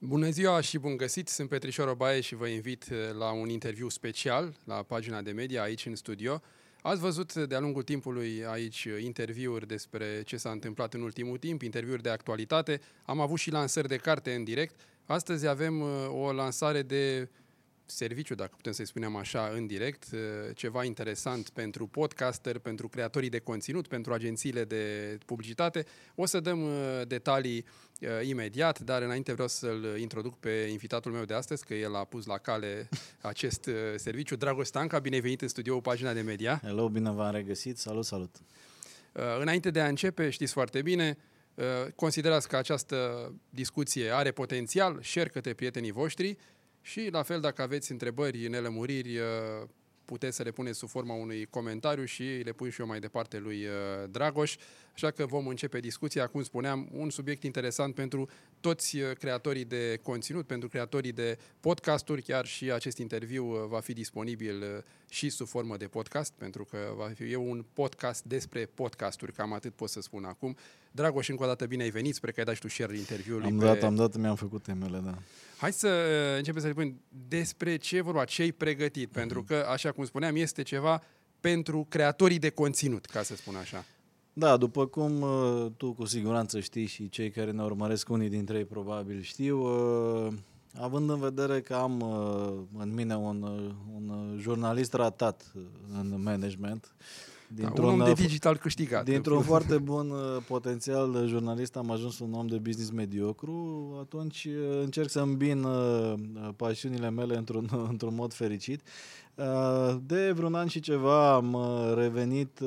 Bună ziua și bun găsit! Sunt Petrișor Obaie și vă invit uh, la un interviu special la pagina de media aici în studio. Ați văzut de-a lungul timpului aici interviuri despre ce s-a întâmplat în ultimul timp, interviuri de actualitate. Am avut și lansări de carte în direct. Astăzi avem uh, o lansare de serviciu, dacă putem să-i spunem așa, în direct, uh, ceva interesant pentru podcaster, pentru creatorii de conținut, pentru agențiile de publicitate. O să dăm uh, detalii uh, imediat, dar înainte vreau să-l introduc pe invitatul meu de astăzi, că el a pus la cale acest serviciu. Dragoș Stanca, bine ai venit în studioul Pagina de Media. Hello, bine v-am regăsit, salut, salut! Înainte de a începe, știți foarte bine, considerați că această discuție are potențial, share către prietenii voștri, și la fel, dacă aveți întrebări, nelămuriri, uh, puteți să le puneți sub forma unui comentariu și le pun și eu mai departe lui uh, Dragoș. Așa că vom începe discuția, cum spuneam, un subiect interesant pentru toți uh, creatorii de conținut, pentru creatorii de podcasturi, chiar și acest interviu va fi disponibil și sub formă de podcast, pentru că va fi eu un podcast despre podcasturi, cam atât pot să spun acum. Dragoș, încă o dată bine ai venit, sper că ai dat și tu share interviului. Am pe... dat, am dat, mi-am făcut temele, da. Hai să uh, începem să ne spunem despre ce e vorba, ce ai pregătit, mm-hmm. pentru că, așa cum spuneam, este ceva pentru creatorii de conținut, ca să spun așa. Da, după cum uh, tu cu siguranță știi și cei care ne urmăresc, unii dintre ei probabil știu, uh, având în vedere că am în mine un, un jurnalist ratat în management, Dintr-un, da, un om de digital câștigat. Dintr-un foarte bun uh, potențial jurnalist am ajuns un om de business mediocru, atunci uh, încerc să îmbin uh, pasiunile mele într-un, într-un mod fericit. De vreun an și ceva am revenit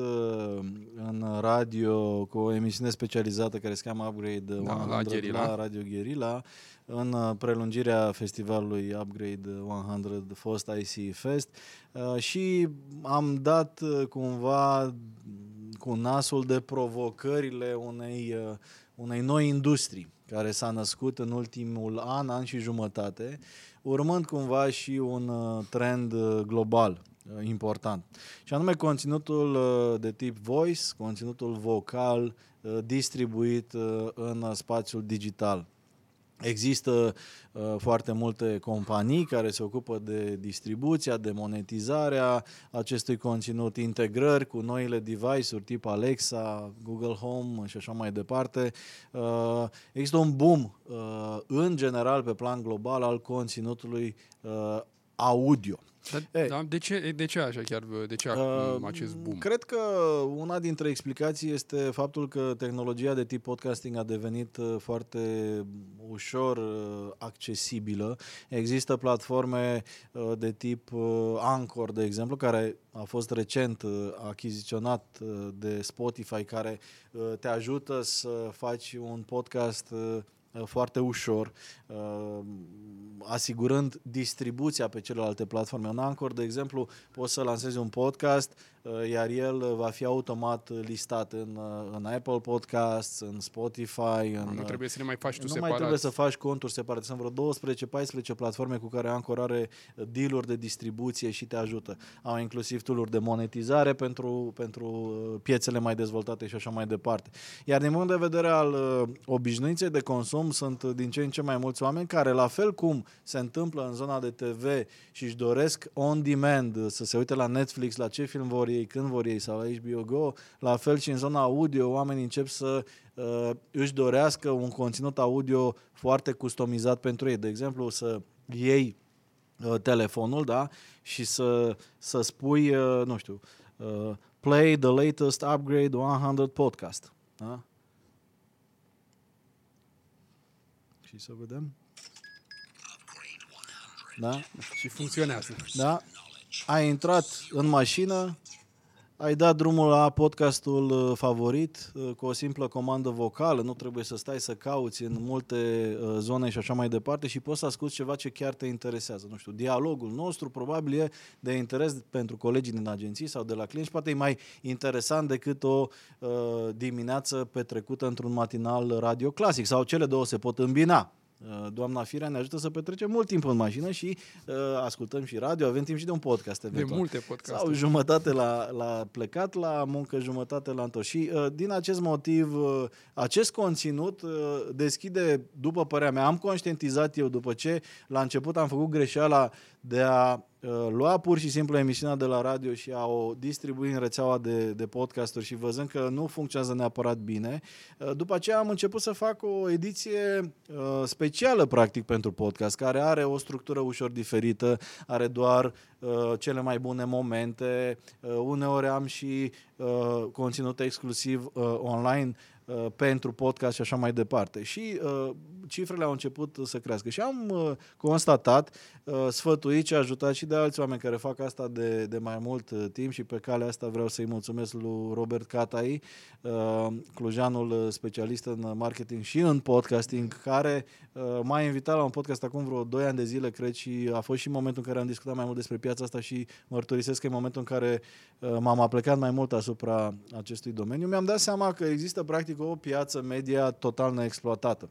în radio cu o emisiune specializată care se cheamă Upgrade da, 100 la, la Radio Guerilla în uh, prelungirea festivalului Upgrade 100 fost IC Fest. Uh, și am dat uh, cumva cu nasul de provocările unei, unei noi industrii care s-a născut în ultimul an, an și jumătate, urmând cumva și un trend global important. Și anume conținutul de tip voice, conținutul vocal distribuit în spațiul digital. Există uh, foarte multe companii care se ocupă de distribuția, de monetizarea acestui conținut, integrări cu noile device-uri tip Alexa, Google Home și așa mai departe. Uh, există un boom uh, în general pe plan global al conținutului uh, audio. Dar, da, de, ce, de ce așa chiar, de ce uh, acest boom? Cred că una dintre explicații este faptul că tehnologia de tip podcasting a devenit uh, foarte ușor uh, accesibilă. Există platforme uh, de tip Anchor, de exemplu, care a fost recent achiziționat de Spotify, care te ajută să faci un podcast Uh, foarte ușor, uh, asigurând distribuția pe celelalte platforme. În Anchor, de exemplu, poți să lansezi un podcast, uh, iar el va fi automat listat în, în Apple Podcasts, în Spotify. În, nu trebuie să ne mai faci tu nu separat. mai trebuie să faci conturi separate. Sunt vreo 12-14 platforme cu care Anchor are deal de distribuție și te ajută. Au inclusiv tool de monetizare pentru, pentru piețele mai dezvoltate și așa mai departe. Iar din punct de vedere al obișnuinței de consum, om sunt din ce în ce mai mulți oameni care, la fel cum se întâmplă în zona de TV și își doresc on demand să se uite la Netflix, la ce film vor ei, când vor ei sau la HBO Go, la fel și în zona audio oamenii încep să uh, își dorească un conținut audio foarte customizat pentru ei. De exemplu, să iei uh, telefonul, da, și să, să spui, uh, nu știu, uh, play the latest upgrade 100 podcast. Da? Și să vedem. Da? Și funcționează. Da? Ai intrat în mașină, ai dat drumul la podcastul uh, favorit uh, cu o simplă comandă vocală, nu trebuie să stai să cauți în multe uh, zone și așa mai departe și poți să asculti ceva ce chiar te interesează. Nu știu, dialogul nostru probabil e de interes pentru colegii din agenții sau de la clienți, poate e mai interesant decât o uh, dimineață petrecută într-un matinal radio clasic sau cele două se pot îmbina. Uh, doamna Firea ne ajută să petrecem mult timp în mașină și uh, ascultăm și radio, avem timp și de un podcast eventual. De multe podcasturi. Sau jumătate la, la plecat la muncă, jumătate la întors. Și uh, din acest motiv, uh, acest conținut uh, deschide, după părerea mea, am conștientizat eu după ce la început am făcut greșeala de a uh, lua pur și simplu emisiunea de la radio și a o distribui în rețeaua de, de podcasturi și văzând că nu funcționează neapărat bine, uh, după aceea am început să fac o ediție uh, specială practic pentru podcast, care are o structură ușor diferită, are doar uh, cele mai bune momente, uh, uneori am și uh, conținut exclusiv uh, online uh, pentru podcast și așa mai departe. Și uh, cifrele au început să crească. Și am uh, constatat, uh, sfătuit și ajutat și de alți oameni care fac asta de, de mai mult uh, timp și pe calea asta vreau să-i mulțumesc lui Robert Catai, uh, clujanul uh, specialist în marketing și în podcasting, care uh, m-a invitat la un podcast acum vreo 2 ani de zile, cred, și a fost și momentul în care am discutat mai mult despre piața asta și mărturisesc că e momentul în care uh, m-am aplicat mai mult asupra acestui domeniu. Mi-am dat seama că există practic o piață media total neexploatată.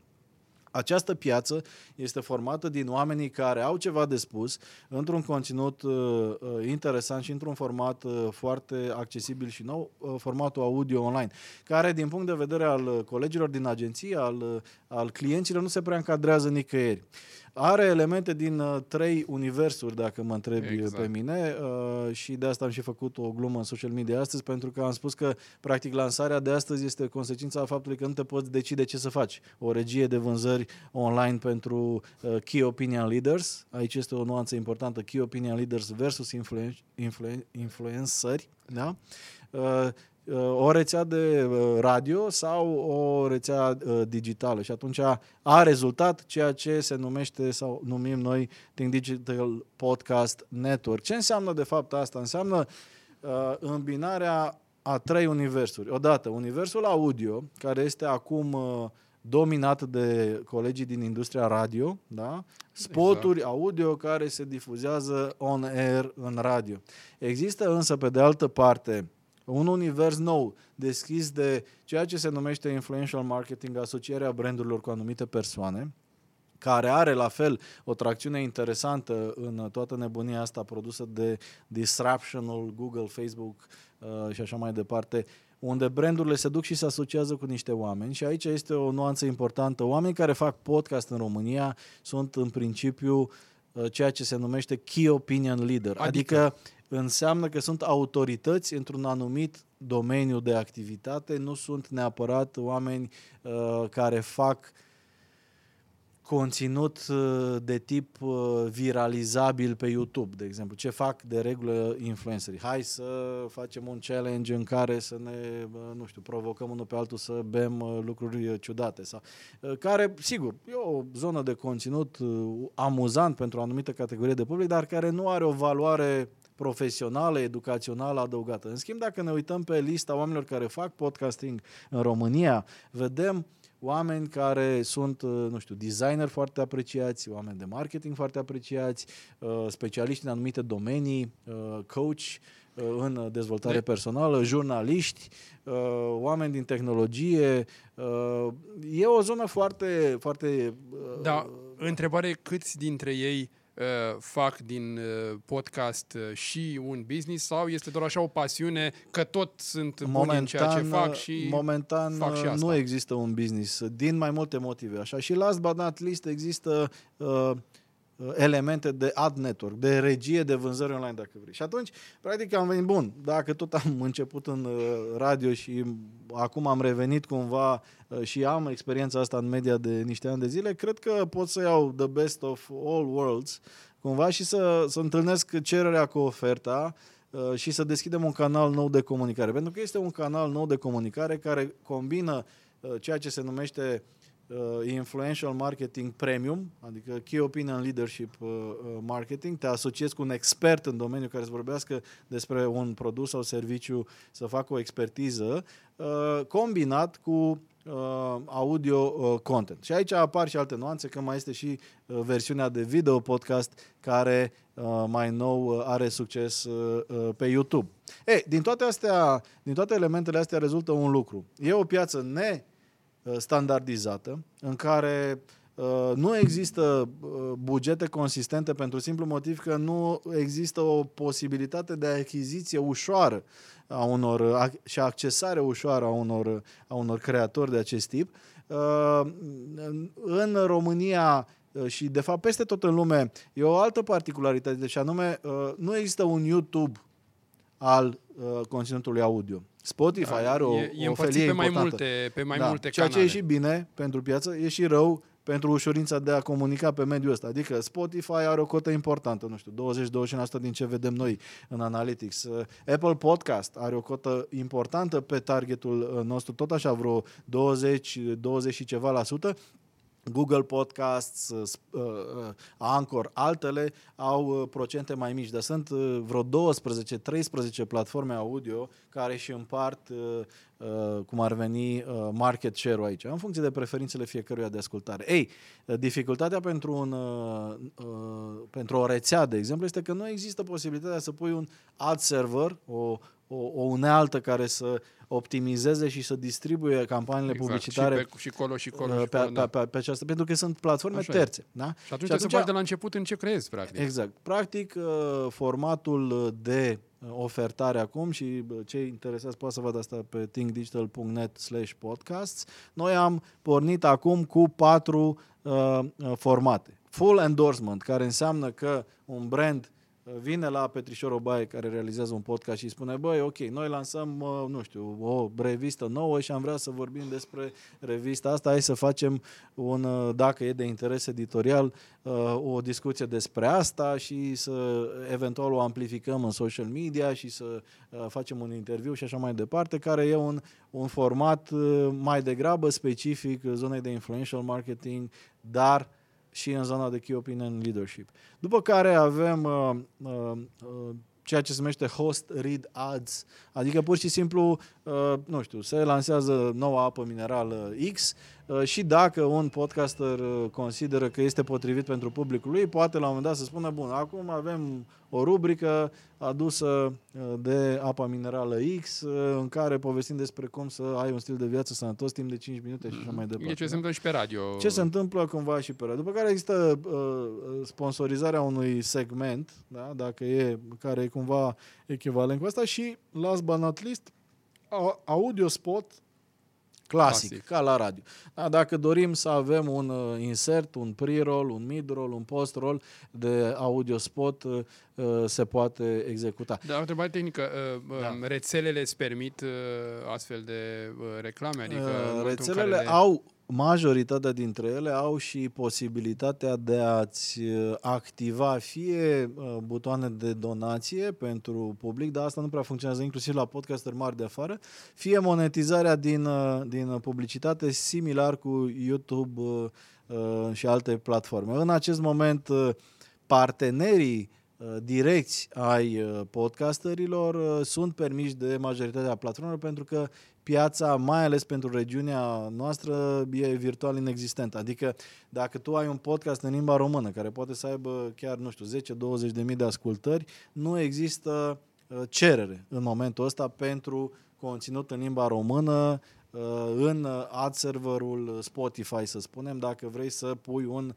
Această piață este formată din oamenii care au ceva de spus într-un conținut uh, uh, interesant și într-un format uh, foarte accesibil și nou, uh, formatul audio online, care din punct de vedere al uh, colegilor din agenție, al, uh, al clienților, nu se prea încadrează nicăieri. Are elemente din uh, trei universuri, dacă mă întrebi Exact. pe mine, uh, și de asta am și făcut o glumă în social media astăzi, pentru că am spus că, practic, lansarea de astăzi este consecința faptului că nu te poți decide ce să faci. O regie de vânzări online pentru uh, Key Opinion Leaders, aici este o nuanță importantă, Key Opinion Leaders versus influen- influen- influenceri, da? Uh, uh, o rețea de uh, radio sau o rețea uh, digitală și atunci a rezultat ceea ce se numește sau numim noi Think Digital Podcast Network. Ce înseamnă de fapt asta? Înseamnă uh, îmbinarea a trei universuri. Odată, universul audio, care este acum uh, dominat de colegii din industria radio, da? spoturi exact. audio care se difuzează on air în radio. Există însă, pe de altă parte, un univers nou deschis de ceea ce se numește influential marketing, asocierea brandurilor cu anumite persoane, care are la fel o tracțiune interesantă în toată nebunia asta produsă de disruptionul Google, Facebook uh, și așa mai departe, unde brandurile se duc și se asociază cu niște oameni și aici este o nuanță importantă. Oamenii care fac podcast în România sunt în principiu uh, ceea ce se numește key opinion leader, adică, adică înseamnă că sunt autorități într-un anumit domeniu de activitate, nu sunt neapărat oameni uh, care fac conținut uh, de tip uh, viralizabil pe YouTube, de exemplu. Ce fac de regulă influencerii? Hai să facem un challenge în care să ne, uh, nu știu, provocăm unul pe altul să bem uh, lucruri uh, ciudate. Sau, uh, care, sigur, e o zonă de conținut uh, amuzant pentru o anumită categorie de public, dar care nu are o valoare profesională, educațională adăugată. În schimb, dacă ne uităm pe lista oamenilor care fac podcasting în România, vedem oameni care sunt, uh, nu știu, designer foarte apreciați, oameni de marketing foarte apreciați, uh, specialiști în anumite domenii, uh, coach în dezvoltare De- personală, jurnaliști, oameni din tehnologie. E o zonă foarte, foarte Da, întrebare e câți dintre ei uh, fac din uh, podcast uh, și un business sau este doar așa o pasiune că tot sunt buni în ceea ce fac și momentan fac și asta. nu există un business din mai multe motive. Așa. Și last but not least există uh, elemente de ad network, de regie de vânzări online, dacă vrei. Și atunci, practic, am venit, bun, dacă tot am început în uh, radio și acum am revenit cumva uh, și am experiența asta în media de niște ani de zile, cred că pot să iau the best of all worlds, cumva, și să, să întâlnesc cererea cu oferta, uh, și să deschidem un canal nou de comunicare. Pentru că este un canal nou de comunicare care combină uh, ceea ce se numește uh, influential marketing premium, adică key opinion leadership uh, uh, marketing, te asociezi cu un expert în domeniu care să vorbească despre un produs sau serviciu, să facă o expertiză, uh, combinat cu uh, audio uh, content. Și aici apar și alte nuanțe, că mai este și uh, versiunea de video podcast care uh, mai nou uh, are succes uh, uh, pe YouTube. E, din toate astea, din toate elementele astea rezultă un lucru. E o piață ne uh, standardizată, în care Uh, nu există uh, bugete consistente pentru simplu motiv că nu există o posibilitate de achiziție ușoară a unor, și accesare ușoară a unor, a unor creatori de acest tip. În România și de fapt peste tot în lume e o altă particularitate, deci anume nu există un YouTube al conținutului audio. Spotify da, are o, e, e o felie pe mai multe, pe mai da, multe ceea canale. ce e și bine pentru piață, e și rău pentru ușurința de a comunica pe mediul ăsta. Adică Spotify are o cotă importantă, nu știu, 20-25% din ce vedem noi în Analytics. Apple Podcast are o cotă importantă pe targetul uh, nostru, tot așa vreo 20, 20 și ceva la sută, Google Podcasts, uh, uh, Anchor, altele au procente mai mici, dar sunt vreo 12-13 platforme audio care își împart Uh, cum ar veni uh, market share-ul aici, în funcție de preferințele fiecăruia de ascultare. Ei, uh, dificultatea pentru, un, pentru o rețea, de exemplu, este că nu există posibilitatea să pui un ad server, o, o, o unealtă care să optimizeze și să distribuie campaniile exact. publicitare și, pe, și colo și colo, pe, și colo pe, da. pe, pe, pe această, pentru că sunt platforme Așa terțe. Da? Și atunci, și atunci să faci de la început în ce crezi, practic. Exact. Practic, formatul de ofertare acum și cei interesați poate să vadă asta pe thinkdigital.net slash podcasts. Noi am pornit acum cu patru uh, uh, formate. Full endorsement, care înseamnă că un brand vine la Petrișor Obaie care realizează un podcast și spune băi, ok, noi lansăm, nu știu, o revistă nouă și am vrea să vorbim despre revista asta, hai să facem un, dacă e de interes editorial, o discuție despre asta și să eventual o amplificăm în social media și să facem un interviu și așa mai departe, care e un, un format mai degrabă specific zonei de influential marketing, dar și în zona de key opinion leadership. După care avem uh, uh, uh, ceea ce se numește host read ads, adică pur și simplu, uh, nu știu, se lansează noua apă minerală X uh, și dacă un podcaster uh, consideră că este potrivit pentru publicul lui, poate la un moment dat să spună, bun, acum avem o rubrică adusă uh, de apa minerală X, uh, în care povestim despre cum să ai un stil de viață sănătos timp de 5 minute și așa mai departe. E ce se întâmplă și pe radio. Ce se întâmplă cumva și pe radio. După care există uh, sponsorizarea unui segment, da? dacă e, care e cumva echivalent cu asta și, last but not least, audio spot Clasic, Clasic, ca la radio. Da, dacă dorim să avem un uh, insert, un pre-roll, un mid-roll, un post-roll de audio spot, uh, uh, se poate executa. Da, o întrebare tehnică. Da. Um, rețelele îți permit astfel de reclame? Adică rețelele care... au majoritatea dintre ele au și posibilitatea de a-ți uh, activa fie uh, butoane de donație pentru public, dar asta nu prea funcționează inclusiv la podcasteri mari de afară, fie monetizarea din, uh, din publicitate similar cu YouTube și alte platforme. În acest moment, partenerii direcți ai podcasterilor sunt permiși de majoritatea platformelor pentru că piața, mai ales pentru regiunea noastră, e virtual inexistentă. Adică dacă tu ai un podcast în limba română, care poate să aibă chiar, nu știu, 10-20 de mii de ascultări, nu există uh, cerere în momentul ăsta pentru conținut în limba română Uh, în ad serverul Spotify, să spunem, dacă vrei să pui un uh,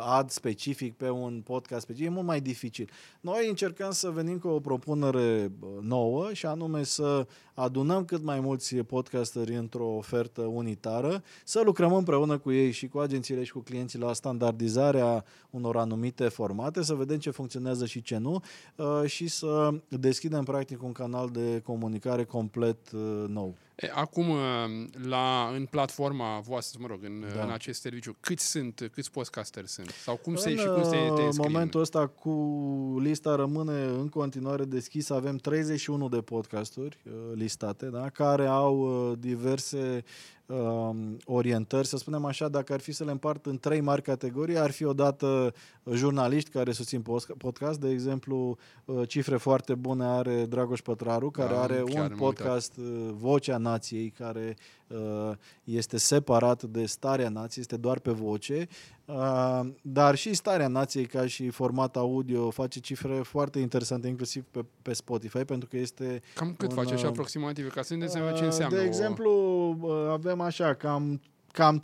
ad specific pe un podcast specific, e mult mai dificil. Noi încercăm să venim cu o propunere uh, nouă și anume să adunăm cât mai mulți podcasteri într-o ofertă unitară, să lucrăm împreună cu ei și cu agențiile și cu clienții la standardizarea unor anumite formate, să vedem ce funcționează și ce nu și să deschidem practic un canal de comunicare complet nou. Acum, la, în platforma voastră, mă rog, în, da. în acest serviciu, câți sunt, câți podcasteri sunt? Sau cum se, în și cum se te În momentul ăsta, cu lista rămâne în continuare deschisă, avem 31 de podcasturi uh, listate, da, care au uh, diverse Um, orientări, să spunem așa, dacă ar fi să le împart în trei mari categorii, ar fi odată jurnaliști care susțin podcast, de exemplu, uh, cifre foarte bune are Dragoș Pătraru, care da, are un podcast uh, Vocea Nației, care uh, este separat de Starea Nației, este doar pe voce, dar și Starea Nației ca și format audio face cifre foarte interesante, inclusiv pe, pe Spotify, pentru că este... Cam cât un, face așa aproximativ, ca să ne dăm ce înseamnă? De exemplu, avem așa, cam cam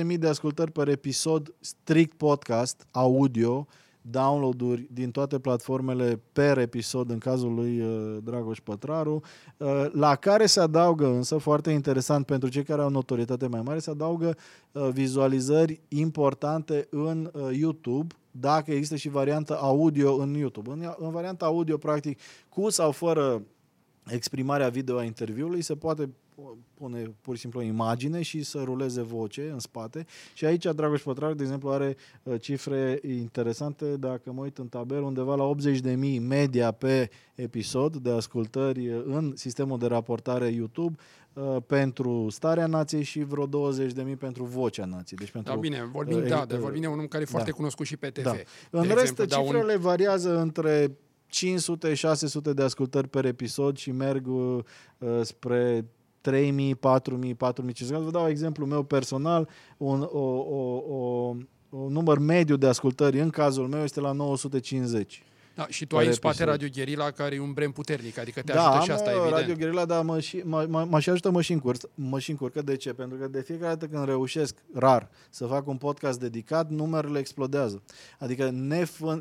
5-6 mii de ascultări per episod, strict podcast, audio, download-uri din toate platformele per episod în cazul lui uh, Dragoș Pătraru, uh, la care se adaugă însă, foarte interesant pentru cei care au notorietate mai mare, se adaugă uh, vizualizări importante în uh, YouTube, dacă există și variantă audio în YouTube. În, în varianta audio, practic, cu sau fără exprimarea video a interviului, se poate pune pur și simplu o imagine și să ruleze voce în spate. Și aici Dragoș Pătraru, de exemplu, are uh, cifre interesante, dacă mă uit în tabel, undeva la 80.000 media pe episod de ascultări uh, în sistemul de raportare YouTube uh, pentru starea nației și vreo 20.000 pentru vocea nației. Deci pentru, da, bine, vorbim, uh, da, de vorbim de un om care e da. foarte cunoscut și pe TV. Da. În de rest, exemplu, cifrele un... variază între 500-600 de ascultări per episod și merg uh, spre 3.000, 4.000, 4.500. Vă dau exemplu meu personal, un, o, o, o, un număr mediu de ascultări în cazul meu este la 950. Da, și tu ai în spate Radio Guerilla, care e un brand puternic, adică te da, ajută și asta, evident. Radio Guerilla, dar mă, și, mă, mă, mă și ajută mă și, încurc, mă și încurcă. De ce? Pentru că de fiecare dată când reușesc, rar, să fac un podcast dedicat, numerele explodează. Adică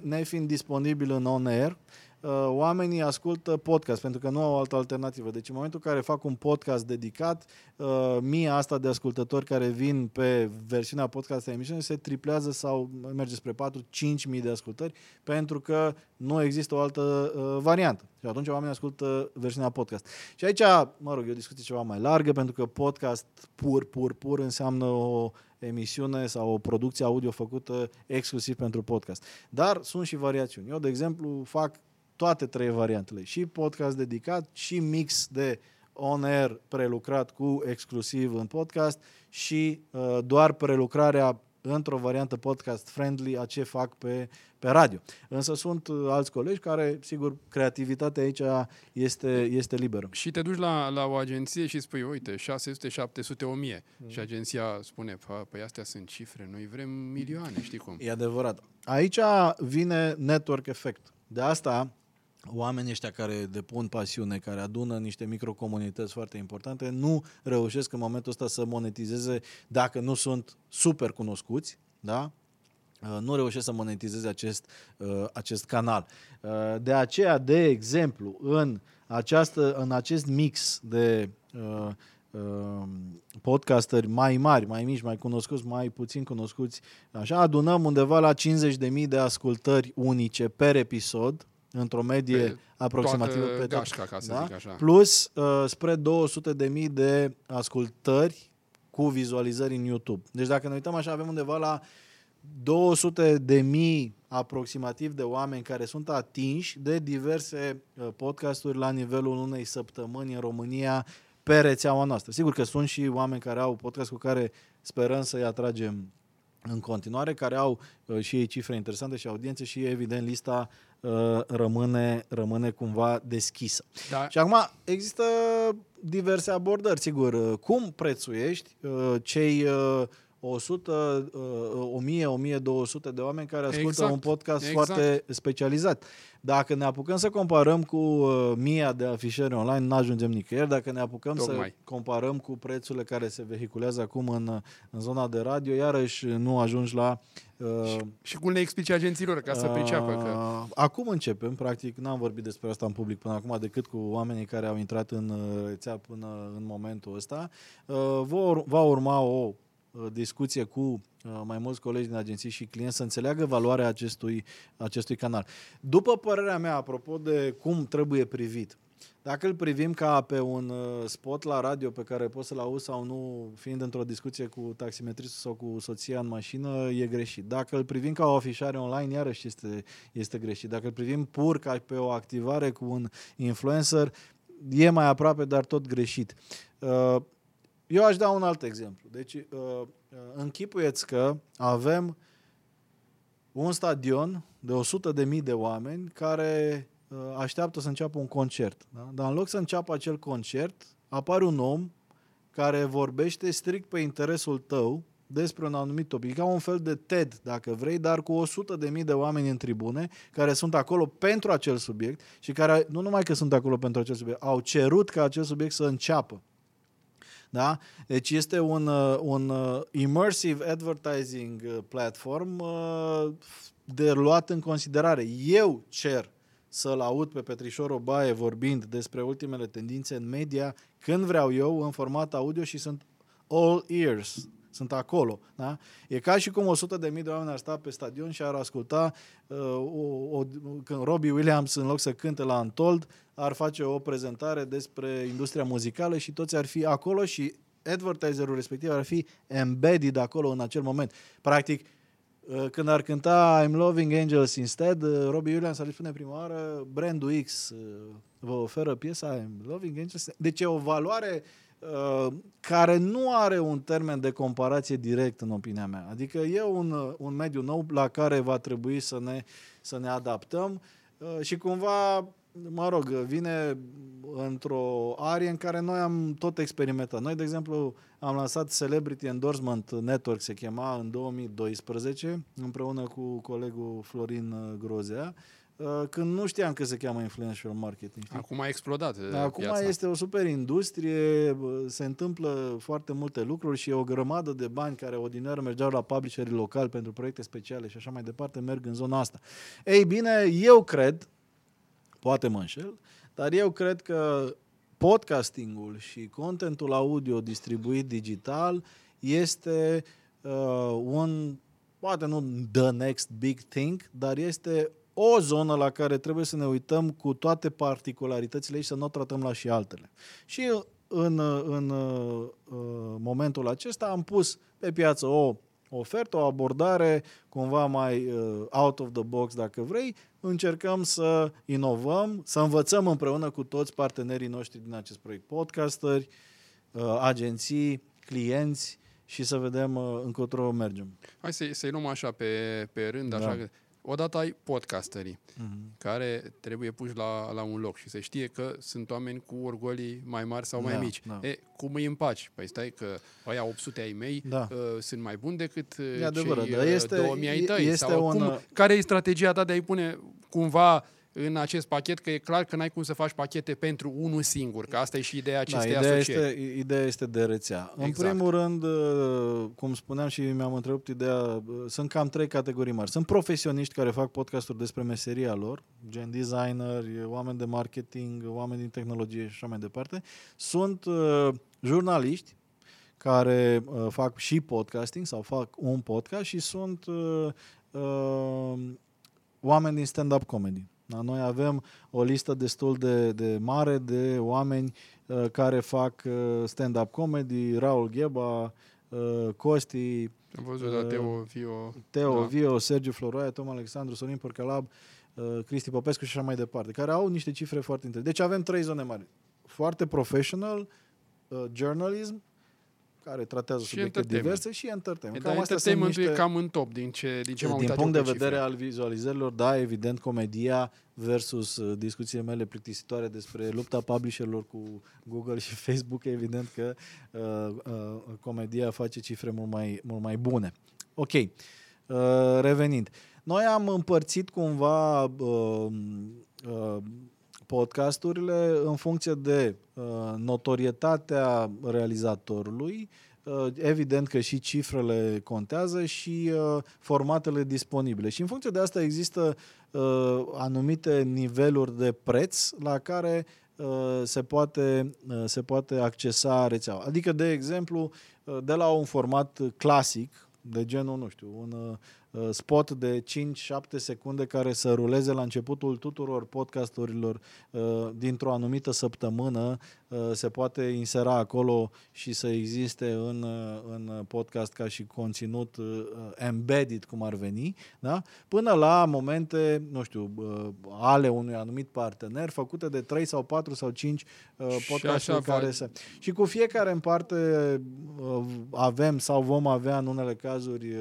nefiind disponibil în on-air, Uh, oamenii ascultă podcast pentru că nu au altă alternativă. Deci în momentul în care fac un podcast dedicat, uh, mia asta de ascultători care vin pe versiunea podcast a emisiunii se triplează sau merge spre 4-5 mii de ascultări pentru că nu există o altă uh, variantă. Și atunci oamenii ascultă versiunea podcast. Și aici, mă rog, e o discuție ceva mai largă pentru că podcast pur, pur, pur înseamnă o emisiune sau o producție audio făcută exclusiv pentru podcast. Dar sunt și variațiuni. Eu, de exemplu, fac toate trei variantele. Și podcast dedicat, și mix de on-air prelucrat cu exclusiv în podcast și uh, doar prelucrarea într-o variantă podcast friendly a ce fac pe, pe radio. Însă sunt uh, alți colegi care, sigur, creativitatea aici este, este liberă. Și te duci la, la o agenție și spui, uite, 600, 700, 1000. Mm. Și agenția spune, păi astea sunt cifre, noi vrem milioane, știi cum? E adevărat. Aici vine network effect. De asta oamenii ăștia care depun pasiune, care adună niște microcomunități foarte importante, nu reușesc în momentul ăsta să monetizeze dacă nu sunt super cunoscuți, da? Uh, nu reușesc să monetizeze acest, uh, acest canal. Uh, de aceea, de exemplu, în, această, în acest mix de podcasteri mai mari, mai mici, mai cunoscuți, mai puțin cunoscuți, așa, adunăm undeva la 50.000 de ascultări unice per episod, într-o medie pe aproximativă pe gașca, ca să da? zic așa. plus uh, spre 200 de mii de ascultări cu vizualizări în YouTube. Deci dacă ne uităm așa, avem undeva la 200 de mii aproximativ de oameni care sunt atinși de diverse uh, podcasturi la nivelul unei săptămâni în România pe rețeaua noastră. Sigur că sunt și oameni care au podcast cu care sperăm să-i atragem în continuare, care au uh, și ei cifre interesante și audiențe și evident lista uh, rămâne, rămâne cumva deschisă. Da. Și acum există diverse abordări, sigur. Uh, cum prețuiești uh, cei uh, 100, uh, 1000, 1200 de oameni care ascultă exact. un podcast exact. foarte specializat. Dacă ne apucăm să comparăm cu uh, mia de afișări online, nu ajungem nicăieri. Dacă ne apucăm Tocmai. să comparăm cu prețurile care se vehiculează acum în, în zona de radio, iarăși nu ajungi la... Uh, și, și cum le explici agențiilor ca să uh, priceapă? Că... Acum începem, practic, n-am vorbit despre asta în public până acum decât cu oamenii care au intrat în uh, rețea până în momentul ăsta. Uh, va urma o Uh, discuție cu uh, mai mulți colegi din agenții și clienți să înțeleagă valoarea acestui, acestui canal. După părerea mea, apropo de cum trebuie privit, dacă îl privim ca pe un uh, spot la radio pe care poți să-l auzi sau nu, fiind într-o discuție cu taximetristul sau cu soția în mașină, e greșit. Dacă îl privim ca o afișare online, iarăși este, este greșit. Dacă îl privim pur ca pe o activare cu un influencer, e mai aproape, dar tot greșit. Eu aș da un alt exemplu. Deci, uh, uh, închipuieți că avem un stadion de 100 de mii de oameni care uh, așteaptă să înceapă un concert. Da? Dar în loc să înceapă acel concert, apare un om care vorbește strict pe interesul tău despre un anumit topic. Ca un fel de TED, dacă vrei, dar cu 100 de mii de oameni în tribune care sunt acolo pentru acel subiect și care nu numai că sunt acolo pentru acel subiect, au cerut ca acel subiect să înceapă. Da? Deci este un, uh, un uh, immersive advertising uh, platform de luat în considerare. Eu cer să-l aud pe Petrișor Obaie vorbind despre ultimele tendințe în media când vreau eu, în format audio și sunt all ears sunt acolo. Da? E ca și cum 100 de mii de oameni ar sta pe stadion și ar asculta uh, o, o, când Robbie Williams, în loc să cânte la Antold, ar face o prezentare despre industria muzicală și toți ar fi acolo și advertiserul respectiv ar fi embedded acolo în acel moment. Practic, uh, când ar cânta I'm Loving Angels Instead, uh, Robbie Williams ar spune prima oară, brandul X uh, vă oferă piesa I'm Loving Angels Deci e o valoare Uh, care nu are un termen de comparație direct, în opinia mea. Adică e un, uh, un mediu nou la care va trebui să ne, să ne adaptăm uh, și cumva, mă rog, vine într-o arie în care noi am tot experimentat. Noi, de exemplu, am lansat Celebrity Endorsement Network, se chema, în 2012, împreună cu colegul Florin Grozea, Uh, când nu știam că se cheamă influential marketing. Știi? Acum a explodat uh, Acum piața. este o super industrie, se întâmplă foarte multe lucruri și e o grămadă de bani care odineară mergeau la publisherii locali pentru proiecte speciale și așa mai departe, merg în zona asta. Ei bine, eu cred, poate mă înșel, dar eu cred că podcastingul și contentul audio distribuit digital este uh, un, poate nu the next big thing, dar este o zonă la care trebuie să ne uităm cu toate particularitățile și să nu o tratăm la și altele. Și în, în, în momentul acesta am pus pe piață o ofertă, o abordare cumva mai uh, out of the box, dacă vrei. Încercăm să inovăm, să învățăm împreună cu toți partenerii noștri din acest proiect, podcasteri, uh, agenții, clienți și să vedem uh, încotro mergem. Hai să, să-i luăm așa pe, pe rând, așa da. că Odată ai podcasterii, mm-hmm. care trebuie puși la, la un loc și se știe că sunt oameni cu orgolii mai mari sau mai da, mici. Da. E, cum îi împaci? Păi stai că aia 800 ai mei da. uh, sunt mai buni decât uh, e adevărat, cei uh, este, 2000 ai tăi. Este sau un... cum, care e strategia ta de a-i pune cumva în acest pachet, că e clar că n-ai cum să faci pachete pentru unul singur, că asta e și ideea da, acestei da, ideea asocieri. Este, ideea este de rețea. Exact. În primul rând, uh, cum spuneam și mi-am întrebat ideea, uh, sunt cam trei categorii mari. Sunt profesioniști care fac podcasturi despre meseria lor, gen designer, oameni de marketing, oameni din tehnologie și așa mai departe. Sunt uh, jurnaliști, care uh, fac și podcasting sau fac un podcast și sunt uh, uh, oameni din stand-up comedy. Da? Noi avem o listă destul de, de mare de oameni uh, care fac uh, stand-up comedy, Raul Gheba, uh, Costi, am văzut la uh, Teo Vio. Teo da. Vio, Sergiu Floroaia, Tom Alexandru, Sorin Porcalab, uh, Cristi Popescu și așa mai departe, care au niște cifre foarte interesante. Deci avem trei zone mari. Foarte professional, uh, journalism care tratează și subiecte diverse și entertainment. Cam entertainment niște... e cam în top din ce, din ce m-am Din punct de vedere cifre. al vizualizărilor, da, evident, comedia versus uh, discuțiile mele plictisitoare despre lupta publisherilor cu Google și Facebook, evident că uh, uh, comedia face cifre mult mai, mult mai bune. Ok, uh, revenind. Noi am împărțit cumva uh, uh, podcasturile în funcție de uh, notorietatea realizatorului, uh, evident că și cifrele contează și uh, formatele disponibile. Și în funcție de asta există uh, anumite niveluri de preț la care uh, se poate, uh, se poate accesa rețeaua. Adică, de exemplu, uh, de la un format clasic, de genul, nu știu, un Uh, spot de 5-7 secunde care să ruleze la începutul tuturor podcasturilor uh, dintr-o anumită săptămână. uh, se poate insera acolo și să existe în, în podcast ca și conținut embedded, cum ar veni, da? până la momente, nu știu, ale unui anumit partener, făcute de 3 sau 4 sau 5 podcasturi care fac. se... Și cu fiecare în parte avem sau vom avea în unele cazuri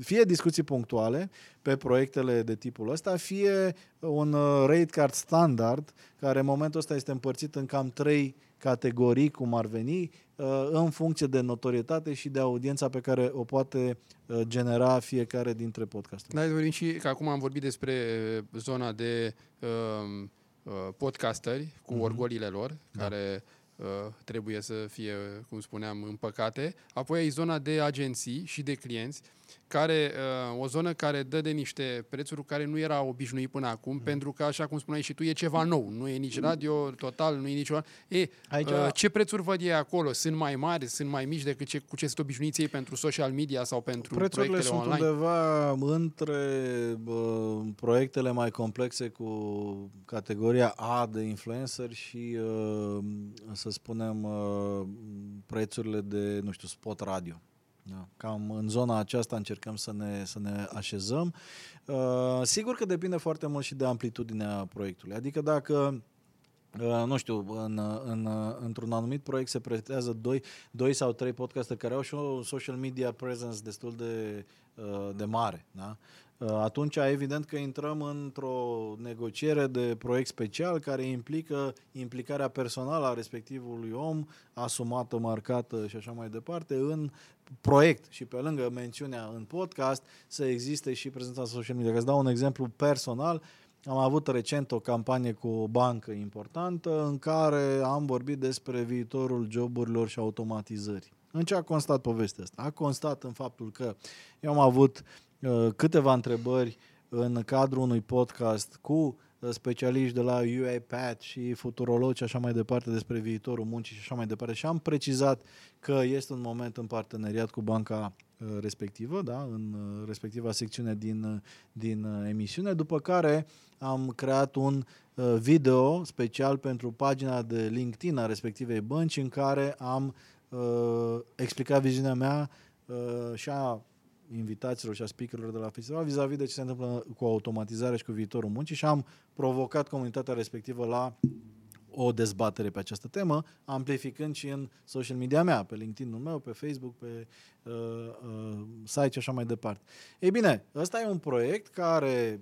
fie discuții punctuale pe proiectele de tipul ăsta, fie un uh, rate card standard, care în momentul ăsta este împărțit în cam trei categorii, cum ar veni, uh, în funcție de notorietate și de audiența pe care o poate uh, genera fiecare dintre podcasturi. Da, vorbim și că acum am vorbit despre zona de uh, podcasteri cu uh-huh. orgolile lor, da. care uh, trebuie să fie, cum spuneam, împăcate. Apoi ai zona de agenții și de clienți, care, uh, o zonă care dă de niște prețuri care nu era obișnuit până acum, mm. pentru că, așa cum spuneai și tu, e ceva nou. Nu e nici radio total, nu e nici... E, Aici... uh, ce prețuri văd ei acolo? Sunt mai mari, sunt mai mici decât ce, cu ce sunt obișnuiți ei pentru social media sau pentru Prețurile proiectele sunt online? undeva între uh, proiectele mai complexe cu categoria A de influencer și, uh, să spunem, uh, prețurile de, nu știu, spot radio. Da. Cam în zona aceasta încercăm să ne, să ne așezăm. Uh, sigur că depinde foarte mult și de amplitudinea proiectului. Adică dacă Uh, nu știu, în, în, într-un anumit proiect se pretează doi, doi sau trei podcaste care au și o social media presence destul de, uh, de mare. Da? Uh, atunci evident că intrăm într-o negociere de proiect special care implică implicarea personală a respectivului om, asumată, marcată și așa mai departe, în proiect și pe lângă mențiunea în podcast să existe și prezența social media. Ca să dau un exemplu personal, am avut recent o campanie cu o bancă importantă în care am vorbit despre viitorul joburilor și automatizării. În ce a constat povestea asta? A constat în faptul că eu am avut uh, câteva întrebări în cadrul unui podcast cu uh, specialiști de la UiPath și futurologi și așa mai departe despre viitorul muncii și așa mai departe. Și am precizat că este un moment în parteneriat cu banca uh, respectivă, da, în uh, respectiva secțiune din, din emisiune, după care am creat un video special pentru pagina de LinkedIn a respectivei bănci în care am uh, explicat viziunea mea uh, și a invitațiilor și a speakerilor de la festival vis-a-vis de ce se întâmplă cu automatizarea și cu viitorul muncii și am provocat comunitatea respectivă la o dezbatere pe această temă, amplificând și în social media mea, pe LinkedIn-ul meu, pe Facebook, pe uh, uh, site și așa mai departe. Ei bine, ăsta e un proiect care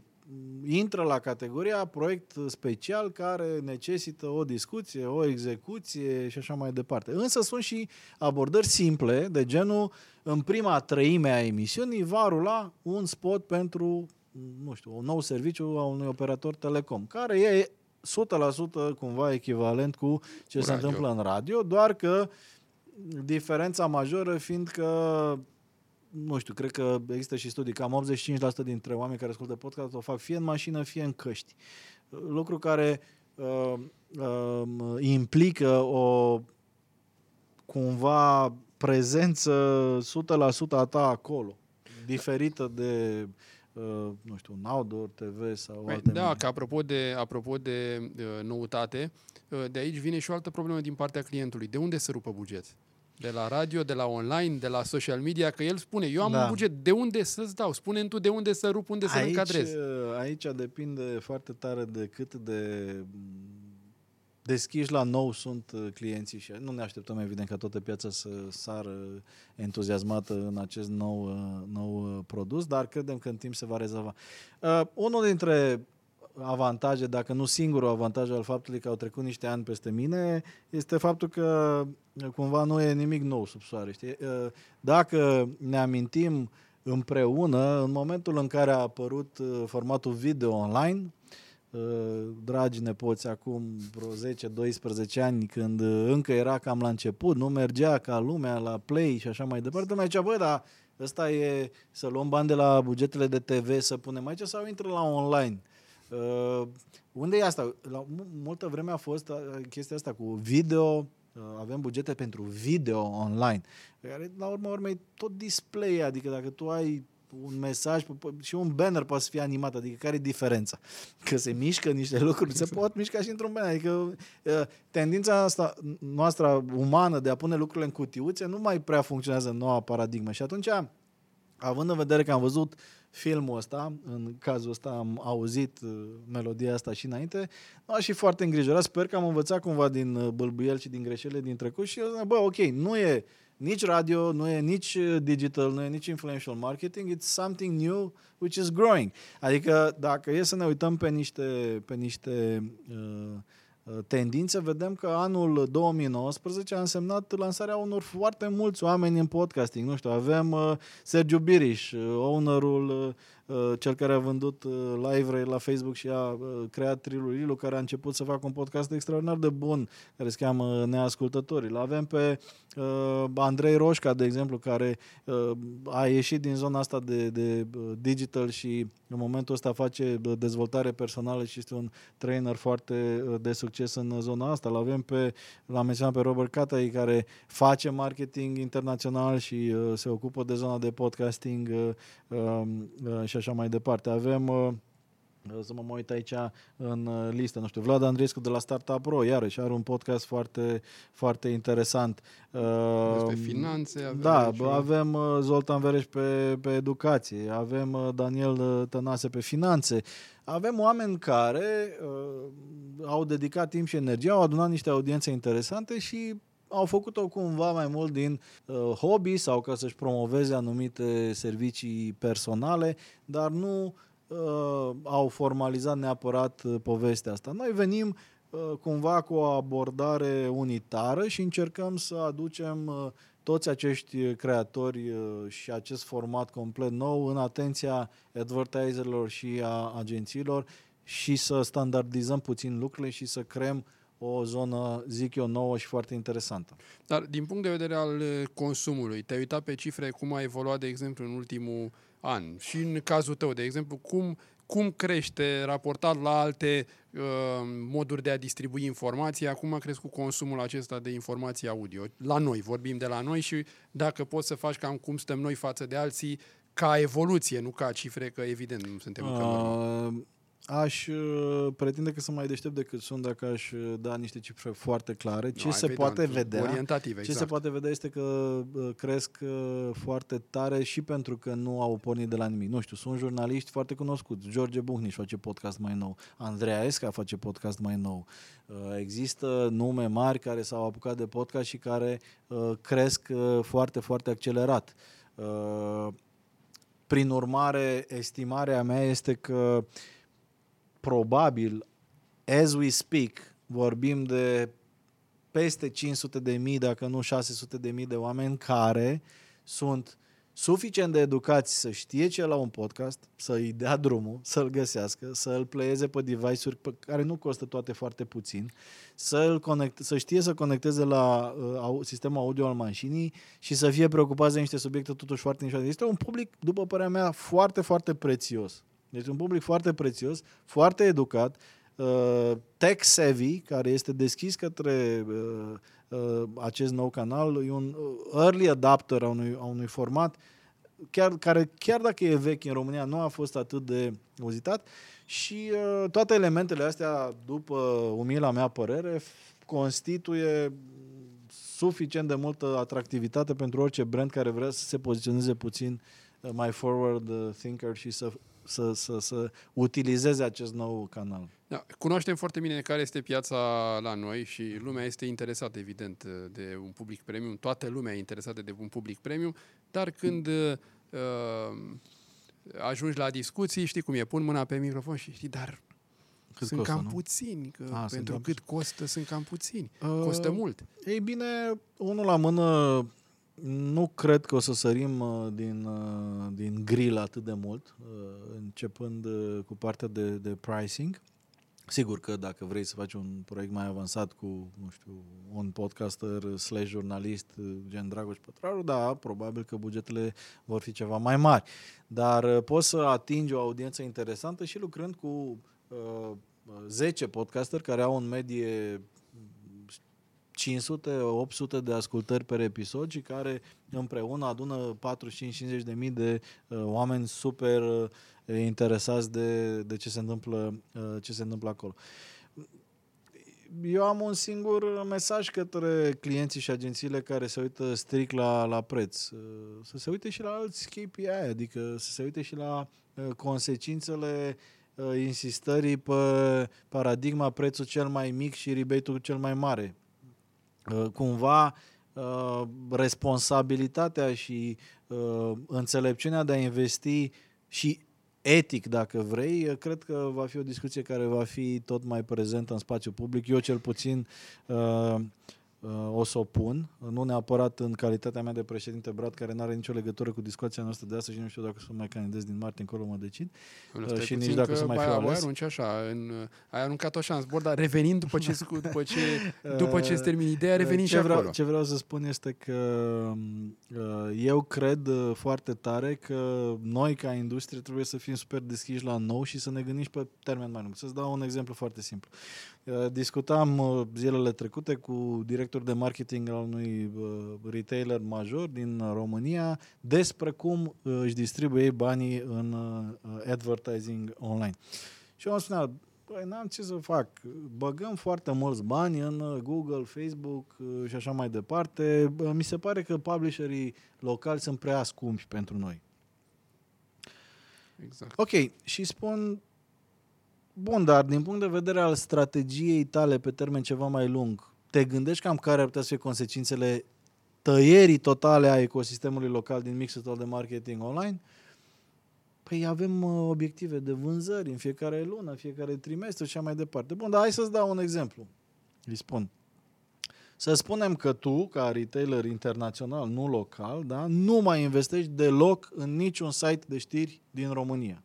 intră la categoria proiect special care necesită o discuție, o execuție și așa mai departe. Însă sunt și abordări simple, de genul, în prima treime a emisiunii va rula un spot pentru, nu știu, un nou serviciu a unui operator telecom, care e 100% cumva echivalent cu ce radio. se întâmplă în radio, doar că diferența majoră fiind că nu știu, cred că există și studii, cam 85% dintre oameni care ascultă podcast o fac fie în mașină, fie în căști. Lucru care uh, uh, implică o cumva prezență 100% a ta acolo, diferită de uh, nu știu, un outdoor TV sau Păi, alte Da, medii. că apropo de, apropo de uh, noutate, uh, de aici vine și o altă problemă din partea clientului. De unde să rupă buget? De la radio, de la online, de la social media, că el spune, eu am Da. un buget, de unde să-ți dau? Spune tu de unde să rup, unde să-l încadrez. uh, aici depinde foarte tare de cât de mm, deschiși la nou sunt uh, clienții și nu ne așteptăm evident ca toată piața să sară entuziasmată în acest nou, uh, nou uh, produs, dar credem că în timp se va rezolva. Uh, unul dintre avantaje, dacă nu singurul avantaj al faptului că au trecut niște ani peste mine, este faptul că uh, cumva nu e nimic nou sub soare. Știi? Uh, Dacă ne amintim împreună, în momentul în care a apărut uh, formatul video online, uh, dragi nepoți, acum vreo 10-12 ani, când uh, încă era cam la început, nu mergea ca lumea la play și așa mai departe, lumea zicea, bă, dar ăsta e să luăm bani de la bugetele de TV să punem aici sau intră la online? Uh, unde e asta? La mu- multă vreme a fost uh, chestia asta cu video, uh, avem bugete pentru video online, care la urma urmei tot display, adică dacă tu ai un mesaj p- p- și un banner poate să fie animat, adică care e diferența? Că se mișcă niște lucruri, se pot mișca și într-un banner, adică uh, tendința asta noastră umană de a pune lucrurile în cutiuțe nu mai prea funcționează în noua paradigmă și atunci având în vedere că am văzut filmul ăsta, în cazul ăsta am auzit uh, melodia asta și înainte, m-am și foarte îngrijorat. Sper că am învățat cumva din uh, bâlbuiel și din greșelile din trecut și eu zic, bă, ok, nu e nici radio, nu e nici uh, digital, nu e nici influential marketing, it's something new which is growing. Adică dacă e să ne uităm pe niște, pe niște uh, uh, tendințe, vedem că anul 2019 a însemnat lansarea unor foarte mulți oameni în podcasting. Nu știu, avem uh, Sergiu Biriș, uh, ownerul uh, uh, cel care a vândut uh, live la Facebook și a uh, creat Trilul Ilu, care a început să facă un podcast extraordinar de bun, care se cheamă Neascultătorii. L avem pe uh, Andrei Roșca, de exemplu, care uh, a ieșit din zona asta de, de uh, digital și în momentul ăsta face uh, dezvoltare personală și este un trainer foarte uh, de succes în zona asta. L avem pe, l-am menționat pe Robert Catai, care face marketing internațional și uh, se ocupă de zona de podcasting uh, uh, uh, și așa mai departe. Avem uh, să mă uit aici în uh, listă, nu știu, Vlad Andreescu de la Startup Pro, iarăși are un podcast foarte, foarte interesant. Despre finanțe avem Da, aici, avem uh, Zoltan Vereș pe, pe educație, avem uh, Daniel uh, Tănase pe finanțe, avem oameni care uh, au dedicat timp și energie, au adunat niște audiențe interesante și au făcut-o cumva mai mult din uh, hobby sau ca să-și promoveze anumite servicii personale, dar nu uh, au formalizat neapărat uh, povestea asta. Noi venim uh, cumva cu o abordare unitară și încercăm să aducem uh, toți acești creatori uh, și acest format complet nou în atenția advertiserilor și a agențiilor și să standardizăm puțin lucrurile și să creăm o zonă, zic eu, nouă și foarte interesantă. Dar din punct de vedere al uh, consumului, te-ai uitat pe cifre, cum a evoluat, de exemplu, în ultimul an și în cazul tău, de exemplu, cum, cum crește raportat la alte uh, moduri de a distribui informații, acum a crescut consumul acesta de informații audio. La noi, vorbim de la noi și dacă poți să faci cam cum stăm noi față de alții, ca evoluție, nu ca cifre, că evident nu suntem încă în urmă. Uh, aș uh, pretinde că sunt mai deștept decât sunt dacă aș uh, da niște cifre foarte clare. Ce Nu, se ai poate vedea, vedea Orientativ, Ce exact. se poate vedea este că uh, cresc uh, foarte tare și pentru că nu au pornit de la nimic. Nu știu, sunt jurnaliști foarte cunoscuți. George Buhniș face podcast mai nou. Andreea Esca face podcast mai nou. Uh, Există nume mari care s-au apucat de podcast și care uh, cresc uh, foarte, foarte accelerat. Uh, Prin urmare, estimarea mea este că probabil, as we speak, vorbim de peste 500 de mii, dacă nu 600 de mii de oameni care sunt suficient de educați să știe ce e la un podcast, să-i dea drumul, să-l găsească, să-l pleieze pe device-uri pe care nu costă toate foarte puțin, să-l conecte, să știe să conecteze la uh, au- sistemul audio al mașinii și să fie preocupați de niște subiecte totuși foarte nișate. Este un public, după părerea mea, foarte, foarte prețios. Deci un public foarte prețios, foarte educat, uh, tech savvy, care este deschis către uh, uh, acest nou canal, e un uh, early adapter a unui, a unui format chiar, care chiar dacă e vechi în România nu a fost atât de uzitat. Și uh, toate elementele astea, după umila mea părere, f- constituie suficient de multă atractivitate pentru orice brand care vrea să se poziționeze puțin uh, mai forward uh, thinker și să, să, să, să utilizeze acest nou canal. Da, cunoaștem foarte bine care este piața la noi și lumea este interesată, evident, de un public premium. Toată lumea e interesată de un public premium, dar când uh, ajungi la discuții, știi cum e, pun mâna pe microfon și știi, dar Cât sunt costă, cam nu? puțini, că A, sunt pentru cam cât costă sunt cam puțini. Uh, Costă mult. Ei bine, unul la mână, nu cred că o să sărim uh, din, uh, din grill atât de mult, uh, începând uh, cu partea de, de pricing. Sigur că dacă vrei să faci un proiect mai avansat cu, nu știu, un podcaster slash jurnalist uh, gen Dragoș Pătraru, da, probabil că bugetele vor fi ceva mai mari. Dar uh, poți să atingi o audiență interesantă și lucrând cu uh, 10 podcasteri care au în medie 500-800 de ascultări per episod și care împreună adună 45-50 de mii de uh, oameni super uh, interesați de, de ce, se întâmplă, uh, ce se întâmplă acolo. Eu am un singur mesaj către clienții și agențiile care se uită strict la, la preț. Uh, Să se uite și la alți KPI, adică să se uite și la uh, consecințele uh, insistării pe paradigma prețul cel mai mic și rebate-ul cel mai mare. Uh, Cumva uh, responsabilitatea și uh, înțelepciunea de a investi și etic, dacă vrei, uh, cred că va fi o discuție care va fi tot mai prezentă în spațiu public. Eu cel puțin uh, uh, o să o pun, nu neapărat în calitatea mea de președinte Brad, care nu are nicio legătură cu discuția noastră de astăzi și nu știu dacă o să mai candidez din martie încolo, mă decid. Uh, și nici dacă o să mai fiu ales. arunci așa, în, ai aruncat-o așa în zbor, dar revenind după ce, după ce, după ce îți termini ideea, revenind ce și vreau, acolo. Ce vreau să spun este că uh, eu cred foarte tare că noi ca industrie trebuie să fim super deschiși la nou și să ne gândim și pe termen mai lung. Să-ți dau un exemplu foarte simplu. Discutam zilele trecute cu director de marketing al unui retailer major din România despre cum își distribuie banii în advertising online. Și eu am spunea, Păi n-am ce să fac. Băgăm foarte mulți bani în Google, Facebook și așa mai departe. Mi se pare că publisherii locali sunt prea scumpi pentru noi. Exact. Ok, și spun, bun, dar din punct de vedere al strategiei tale pe termen ceva mai lung, te gândești cam care ar putea să fie consecințele tăierii totale a ecosistemului local din mixul tău de marketing online? Păi avem uh, obiective de vânzări în fiecare lună, fiecare trimestru și așa mai departe. Bun, dar hai să-ți dau un exemplu. Îi spun. Să spunem că tu, ca retailer internațional, nu local, da, nu mai investești deloc în niciun site de știri din România,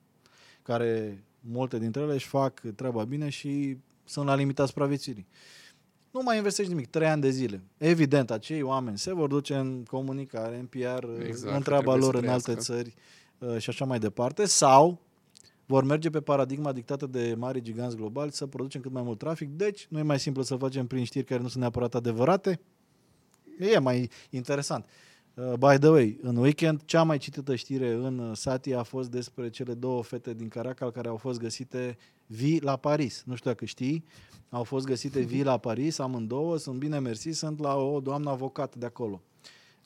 care multe dintre ele își fac treaba bine și sunt la limita supraviețuirii. Nu mai investești nimic, trei ani de zile. Evident, acei oameni se vor duce în comunicare, în PR, exact, în treaba lor în alte țări uh, și așa mai departe, sau vor merge pe paradigma dictată de mari giganți globali să producem cât mai mult trafic, deci nu e mai simplu să facem prin știri care nu sunt neapărat adevărate? E mai interesant. Uh, by the way, în weekend, cea mai citită știre în uh, Sati a fost despre cele două fete din Caracal care au fost găsite vii la Paris. Nu știu dacă știi, au fost găsite vii la Paris, amândouă, sunt bine mersi, sunt la o doamnă avocat de acolo.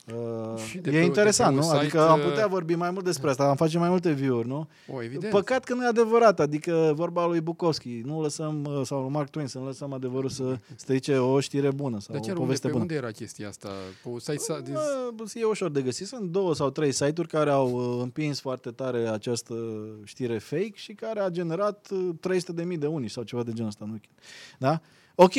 Uh, e pe, interesant, nu? Site, adică am putea vorbi mai mult despre asta, am face mai multe view-uri, nu? O, evident. Păcat că nu e adevărat, adică vorba lui Bukowski, nu lăsăm, uh, sau lui Mark Twain, să nu lăsăm adevărul să strice o știre bună sau Dar chiar o poveste unde, bună. unde era chestia asta? Pe site sa, de... E ușor de găsit, sunt două sau trei site-uri care au uh, împins foarte tare această știre fake și care a generat 300.000 de unii sau ceva de genul ăsta, nu? Da? Ok,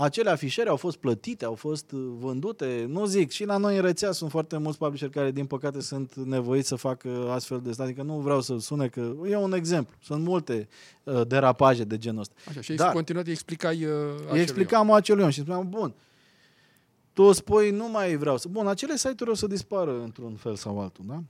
acele afișări au fost plătite, au fost uh, vândute, nu zic, și la noi în rețea sunt foarte mulți publisheri care din păcate sunt nevoiți să facă astfel de adică nu vreau să sune că, e un exemplu, sunt multe uh, derapaje de genul ăsta. Așa, și Dar, continuat îi explicai uh, Îi explicam acelui om și spuneam, bun, tu spui, nu mai vreau să... Bun, acele site-uri o să dispară într-un fel sau altul, da?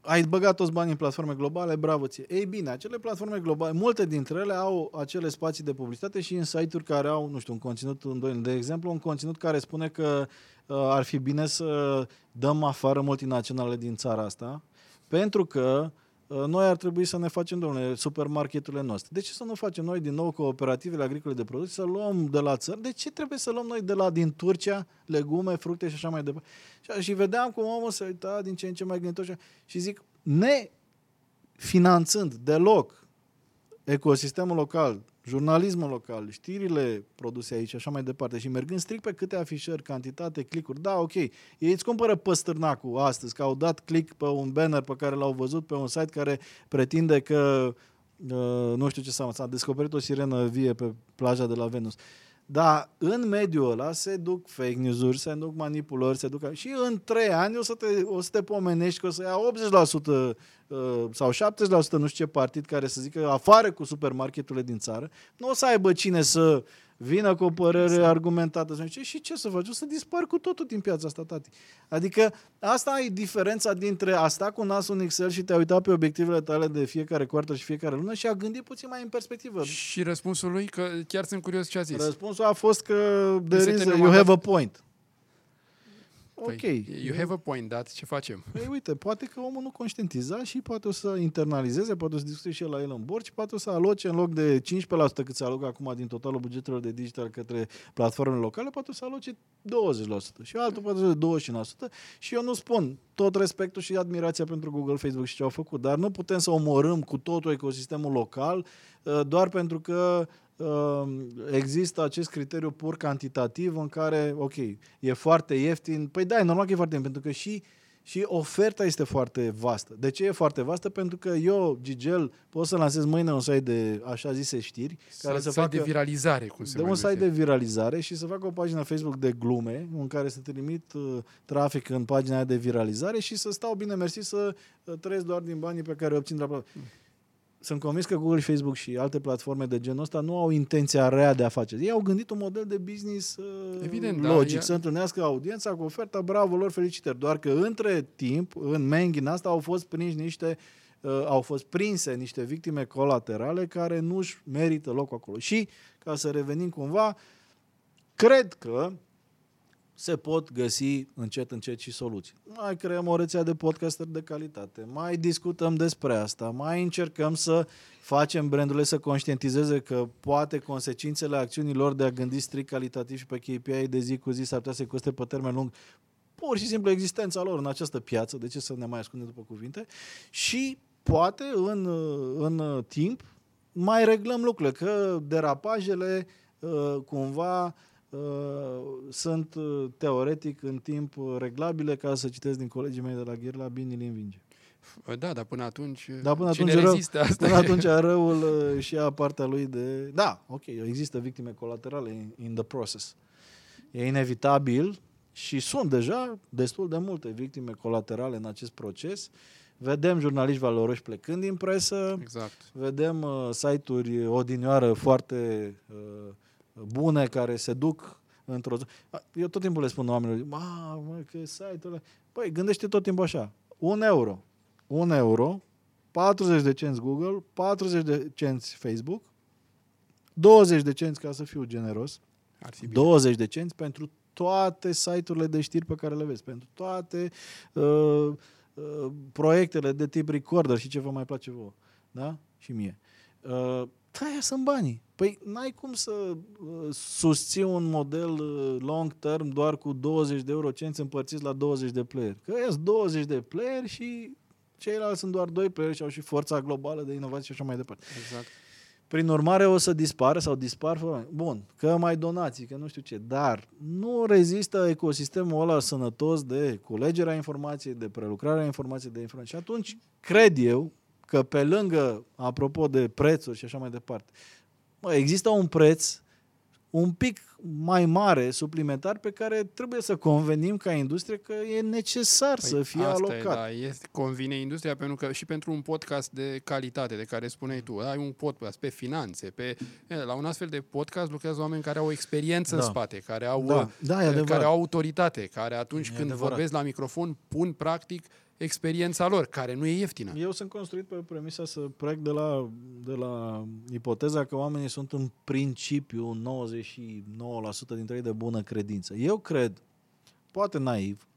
Ai băgat toți banii în platforme globale, bravo ție. Ei bine, acele platforme globale, multe dintre ele au acele spații de publicitate și în site-uri care au, nu știu, un conținut îndoielnic. De exemplu, un conținut care spune că uh, ar fi bine să dăm afară multinaționale din țara asta, pentru că uh, noi ar trebui să ne facem, domnule, supermarketurile noastre. De ce să nu facem noi din nou cooperativele agricole de producție, să luăm de la țări? De ce trebuie să luăm noi de la din Turcia legume, fructe și așa mai departe? Și, și vedeam cum omul se uita din ce în ce mai gânditor și, și zic, ne finanțând deloc ecosistemul local, jurnalismul local, știrile produse aici și așa mai departe și mergând strict pe câte afișări, cantitate, clicuri, da, ok, ei îți cumpără păstârnacul astăzi, că au dat click pe un banner pe care l-au văzut pe un site care pretinde că uh, nu știu ce s-a, s-a descoperit o sirenă vie pe plaja de la Venus. Dar în mediul ăla se duc fake news-uri, se duc manipulări, se duc... Și în trei ani o să te, o să te pomenești că o să ia 80% uh, sau 70% nu știu ce partid care să zică afară cu supermarketurile din țară. Nu o să aibă cine să vină cu o părere exact. argumentată. Să zice, și ce să faci? O să dispar cu totul din piața asta, tati. Adică asta e diferența dintre a sta cu nasul în Excel și te-a uitat pe obiectivele tale de fiecare quartă și fiecare lună și a gândit puțin mai în perspectivă. Și răspunsul lui, că chiar sunt curios ce a zis. Răspunsul a fost că there is a, you have a point. Păi, ok. You have a point, dar ce facem? Păi uite, poate că omul nu conștientiza și poate o să internalizeze, poate o să discute și el la el în bord și poate o să aloce în loc de 15% cât se alocă acum din totalul bugetelor de digital către platformele locale, poate o să aloce 20% și altul poate să 20% și eu nu spun tot respectul și admirația pentru Google, Facebook și ce au făcut, dar nu putem să omorâm cu totul ecosistemul local uh, doar pentru că Ehm, există acest criteriu pur cantitativ în care, ok, e foarte ieftin. Păi da, e normal că e foarte ieftin, pentru că și și oferta este foarte vastă. De ce e foarte vastă? Pentru că eu, Gigel, pot să lansez mâine un site de așa zise știri, care să site facă de viralizare, cum se de un numește. site de viralizare și să fac o pagină Facebook de glume în care să trimit uh, trafic în pagina aia de viralizare și să stau bine mersi să uh, trăiesc doar din banii pe care îi obțin de la platformă. Sunt convins că Google, Facebook și alte platforme de genul ăsta nu au intenția rea de a face. Ei au gândit un model de business uh, Evident, da, logic, ea- să întâlnească audiența cu oferta, bravo lor, felicitări. Doar că între timp, în menghina asta, au fost prinși niște uh, au fost prinse niște victime colaterale care nu-și merită locul acolo. Și, ca să revenim cumva, cred că se pot găsi încet, încet și soluții. Mai creăm o rețea de podcasteri de calitate, mai discutăm despre asta, mai încercăm să facem brandurile să conștientizeze că poate consecințele acțiunilor de a gândi strict calitativ și pe KPI de zi cu zi s-ar putea să-i coste pe termen lung pur și simplu existența lor în această piață, de ce să ne mai ascundem după cuvinte, și poate în, în timp mai reglăm lucrurile, că derapajele uh, cumva uh, sunt uh, teoretic în timp uh, reglabile, ca să citesc din colegii mei de la Ghirla, bine îl învinge. Da, dar până atunci, Dar până cine atunci rău- rezistă asta? Până e- atunci răul uh, și ia partea lui de... Da, ok, există victime colaterale in, in the process. E inevitabil și sunt deja destul de multe victime colaterale în acest proces. Vedem jurnaliști valoroși plecând din presă, Exact. vedem uh, site-uri odinioară foarte uh, bune care se duc într-o zi. A, Eu tot timpul le spun oamenilor, mă, mă, că site-ul ăla... Păi, gândește tot timpul așa. Un euro. Un euro, 40 de cenți Google, 40 de cenți Facebook, 20 de cenți, ca să fiu generos, Ar fi bine. 20 de cenți pentru toate site-urile de știri pe care le vezi, pentru toate uh, uh, proiectele de tip recorder și ce vă mai place vouă. Da? Și mie. Uh, aia sunt banii. Păi n-ai cum să uh, susții un model uh, long term doar cu 20 de euro cenți împărțiți la 20 de player. Că ăia sunt 20 de player și ceilalți sunt doar 2 player și au și forța globală de inovație și așa mai departe. Exact. Prin urmare o să dispară sau dispar fără bani. Bun, că mai donații, că nu știu ce, dar nu rezistă ecosistemul ăla sănătos de culegerea informației, de prelucrarea informației, de informații. Și atunci cred eu că pe lângă, apropo de prețuri și așa mai departe, mă, există un preț un pic mai mare, suplimentar, pe care trebuie să convenim ca industrie că e necesar păi să fie asta alocat. E, da, este, convine industria pentru că și pentru un podcast de calitate de care spuneai tu, ai un podcast pe finanțe, pe e, la un astfel de podcast lucrează oameni care au experiență Da. în spate, care au Da, da, e e, adevărat. care au autoritate, care atunci E când adevărat. vorbesc la microfon pun practic experiența lor, care nu e ieftină. Eu sunt construit pe premisa să plec de la, de la ipoteza că oamenii sunt în principiu 99% dintre ei de bună credință. Eu cred, poate naiv,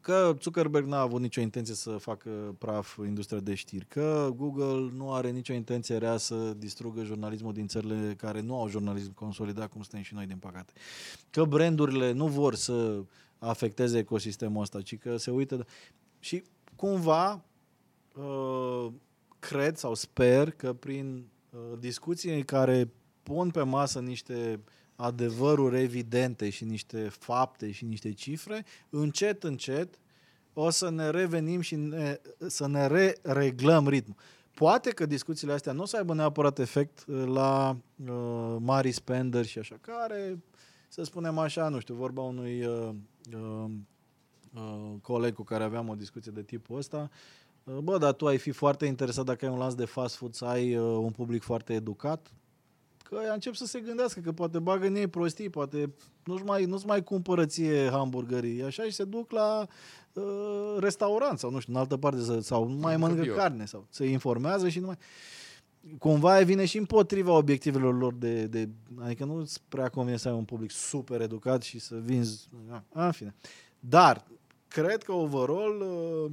că Zuckerberg n-a avut nicio intenție să facă praf industria de știri, că Google nu are nicio intenție rea să distrugă jurnalismul din țările care nu au jurnalism consolidat, cum suntem și noi, din păcate. Că brandurile nu vor să afecteze ecosistemul ăsta, ci că se uită... Și cumva uh, cred sau sper că prin uh, discuții care pun pe masă niște adevăruri evidente și niște fapte și niște cifre, încet, încet o să ne revenim și ne, să ne re-reglăm ritmul. Poate că discuțiile astea nu o să aibă neapărat efect uh, la uh, mari spender și așa, care, să spunem așa, nu știu, vorba unui uh, uh, uh, coleg cu care aveam o discuție de tipul ăsta, uh, bă, dar tu ai fi foarte interesat dacă ai un lanț de fast food să ai uh, un public foarte educat, că ea încep să se gândească că poate bagă în ei prostii, poate nu-și mai, nu-ți mai cumpără ție hamburgerii, așa și se duc la uh, restaurant sau nu știu, în altă parte să, sau nu mai mănâncă bio. carne sau se informează și nu mai... Cumva vine și împotriva obiectivelor lor de, de adică nu îți prea convine să ai un public super educat și să vinzi, a, în fine. Dar cred că overall uh,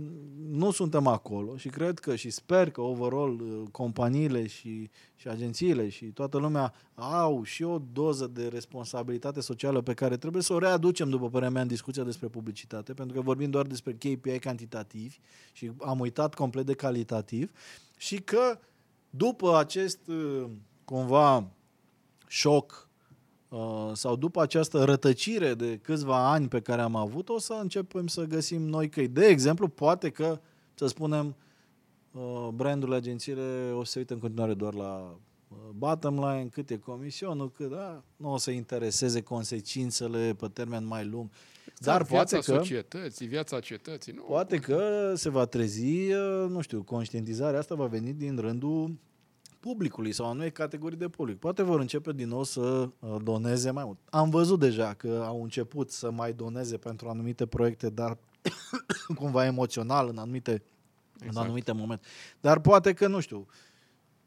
nu suntem acolo și cred că și sper că overall uh, companiile și, și agențiile și toată lumea au și o doză de responsabilitate socială pe care trebuie să o readucem, după părerea mea, în discuția despre publicitate, pentru că vorbim doar despre KPI cantitativi și am uitat complet de calitativ și că după acest uh, cumva șoc uh, sau după această rătăcire de câțiva ani pe care am avut-o, să începem să găsim noi căi. De exemplu, poate că, să spunem, uh, brandurile, agențiile o să se uită în continuare doar la uh, bottom line, cât e comisionul, cât, da, nu o să intereseze consecințele pe termen mai lung. Dar viața poate că societății, viața cetății, nu? Poate că se va trezi, nu știu, conștientizarea asta va veni din rândul publicului sau anumite categorii de public. Poate vor începe din nou să uh, doneze mai mult. Am văzut deja că au început să mai doneze pentru anumite proiecte, dar cumva emoțional în anumite, exact. în anumite momente. Dar poate că, nu știu,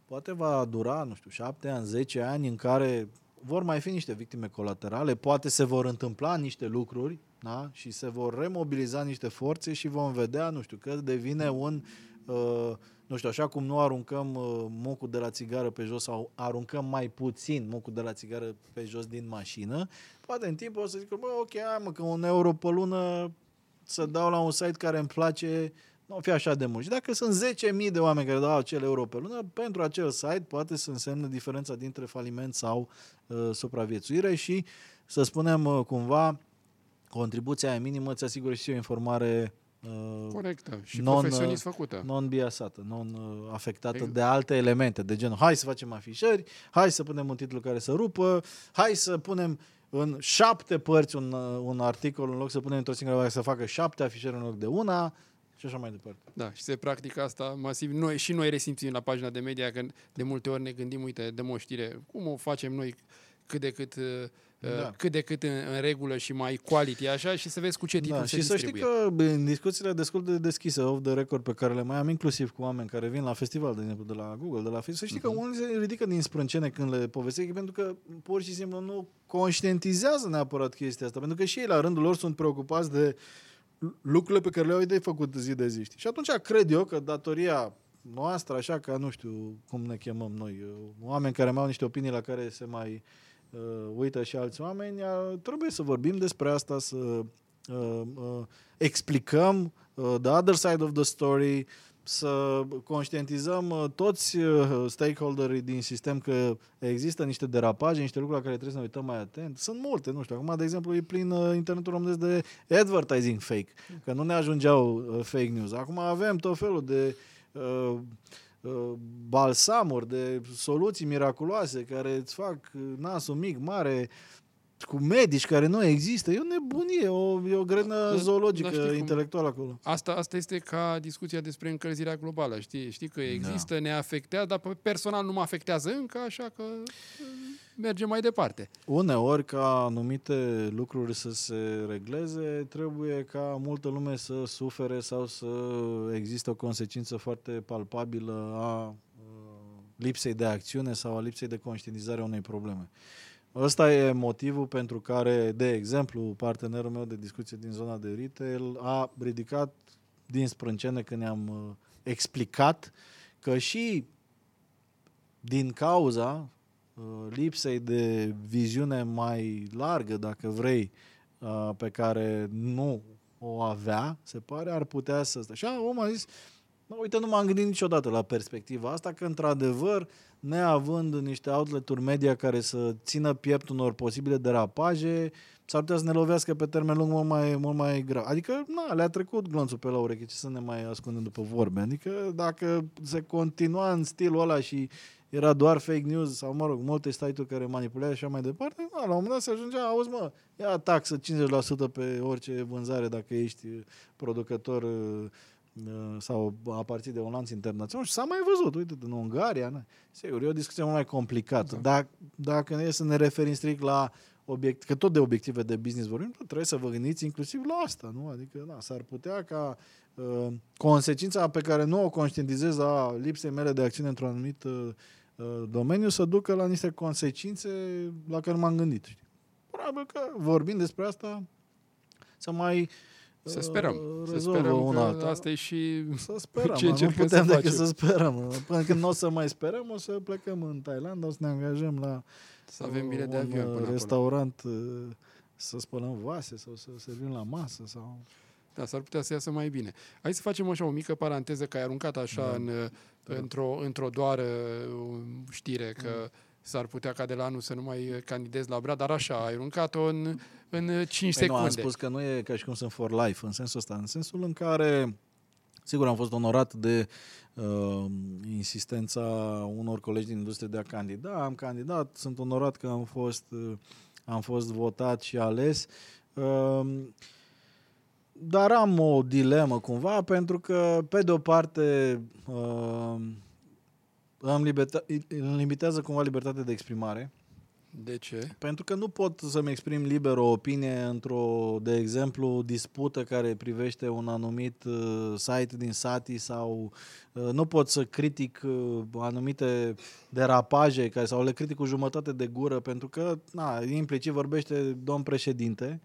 poate va dura, nu știu, șapte ani, zece ani în care vor mai fi niște victime colaterale, poate se vor întâmpla niște lucruri da? și se vor remobiliza niște forțe și vom vedea, nu știu, că devine un uh, nu știu, așa cum nu aruncăm uh, mocul de la țigară pe jos sau aruncăm mai puțin mocul de la țigară pe jos din mașină, poate în timp o să zic, bă, ok, hai mă, că un euro pe lună să dau la un site care îmi place, nu fi așa de mult. Și dacă sunt 10.000 de oameni care dau acel euro pe lună, pentru acel site poate să însemne diferența dintre faliment sau uh, supraviețuire și, să spunem uh, cumva, contribuția aia minimă îți asigură și o informare Uh, Corectă și non, profesionist făcută. Non-biasată, non-afectată exact. de alte elemente, de genul hai să facem afișări, hai să punem un titlu care să rupă, hai să punem în șapte părți un, uh, un articol în loc să punem într-o singură să facă șapte afișări în loc de una și așa mai departe. Da, și se practică asta masiv. Noi, și noi resimțim la pagina de media că de multe ori ne gândim, uite, de o știre, cum o facem noi cât de cât uh, da. cât de cât în, în regulă și mai quality așa și să vezi cu ce titlu da, se Și distribuie. să știi că în discuțiile destul de deschise, off the record, pe care le mai am inclusiv cu oameni care vin la festival, de exemplu, de la Google, de la Facebook, să știi uh-huh. că mhm. unii se ridică din sprâncene când le povestesc, pentru că pur și simplu nu conștientizează neapărat chestia asta, pentru că și ei la rândul lor sunt preocupați de lucrurile pe care le-au de făcut zi de zi. Știi? Și atunci cred eu că datoria noastră, așa ca nu știu cum ne chemăm noi, oameni care mai au niște opinii la care se mai uh, uh, uită și alți oameni, uh, trebuie să vorbim despre asta, să uh, uh, explicăm uh, the other side of the story, să conștientizăm uh, toți uh, stakeholderii din sistem că există niște derapaje, niște lucruri la care trebuie să ne uităm mai atent. Sunt multe, nu știu. Acum, de exemplu, e plin uh, internetul românesc de advertising fake, că nu ne ajungeau uh, fake news. Acum avem tot felul de uh, Uh, balsamuri, de soluții miraculoase care îți fac uh, nasul mic, mare, cu medici care nu există. E o nebunie, o, e o grenă da, zoologică da, intelectuală acolo. Asta, asta este ca discuția despre încălzirea globală. Știi, știi că există, da. ne afectează, dar personal nu mă afectează încă, așa că mergem mai departe. Uneori, ca anumite lucruri să se regleze, trebuie ca multă lume să sufere sau să existe o consecință foarte palpabilă a lipsei de acțiune sau a lipsei de conștientizare a unei probleme. Ăsta e motivul pentru care, de exemplu, partenerul meu de discuție din zona de retail a ridicat din sprâncene când ne-am explicat că și din cauza Uh, lipsei de viziune mai largă, dacă vrei, uh, pe care nu o avea, se pare, ar putea să stea. Și omul a zis, uite, nu m-am gândit niciodată la perspectiva asta, că într-adevăr, neavând niște outlet-uri media care să țină piept unor posibile derapaje, s-ar putea să ne lovească pe termen lung mult mai, mult mai grav. Adică, na, le-a trecut glonțul pe la ureche, ce să ne mai ascundem după vorbe. Adică, dacă se continua în stilul ăla și era doar fake news sau, mă rog, multe site-uri care manipulează și așa mai departe, na, la un moment dat se ajungea, auzi mă, ia taxă 50% pe orice vânzare dacă ești producător uh, uh, sau aparții de un lanț internațional și s-a mai văzut, uite, în Ungaria, na. sigur, e o discuție mult mai complicată. Exact. Dacă, dacă ne e să ne referim strict la obiect, că tot de obiective de business vorbim, trebuie să vă gândiți inclusiv la asta, nu? Adică, da, s-ar putea ca uh, consecința pe care nu o conștientizez a lipsei mele de acțiune într-un anumit uh, Uh, domeniu să ducă la niște consecințe la care m-am gândit. Știi? Probabil că vorbind despre asta să mai să sperăm. Să sperăm una că alta. asta e și să sperăm. ce nu putem să decât să sperăm. Până când nu o să mai sperăm, o să plecăm în Thailand, o să ne angajăm la să avem bine de avion până restaurant acolo. Uh, să spălăm vase sau să servim la masă sau da, s-ar putea să iasă mai bine. Hai să facem așa o mică paranteză, că ai aruncat așa da. în, într-o, într-o doar știre că mm. s-ar putea ca de la anul să nu mai candidez la Brad, dar așa, ai aruncat-o în, în 5 Păi nu, secunde. am spus că nu e ca și cum sunt for life, în sensul ăsta, în sensul în care, sigur, am fost onorat de uh, insistența unor colegi din industrie de a candida, am candidat, sunt onorat că am fost, uh, am fost votat și ales, uh, dar am o dilemă cumva, pentru că, pe de o parte, uh, îmi, liberta- îmi limitează cumva libertatea de exprimare, De ce? pentru că nu pot să-mi exprim liber o opinie într-o, de exemplu, dispută care privește un anumit uh, site din Sati sau uh, nu pot să critic uh, anumite derapaje care, sau le critic cu jumătate de gură pentru că, na, implicit vorbește domn președinte.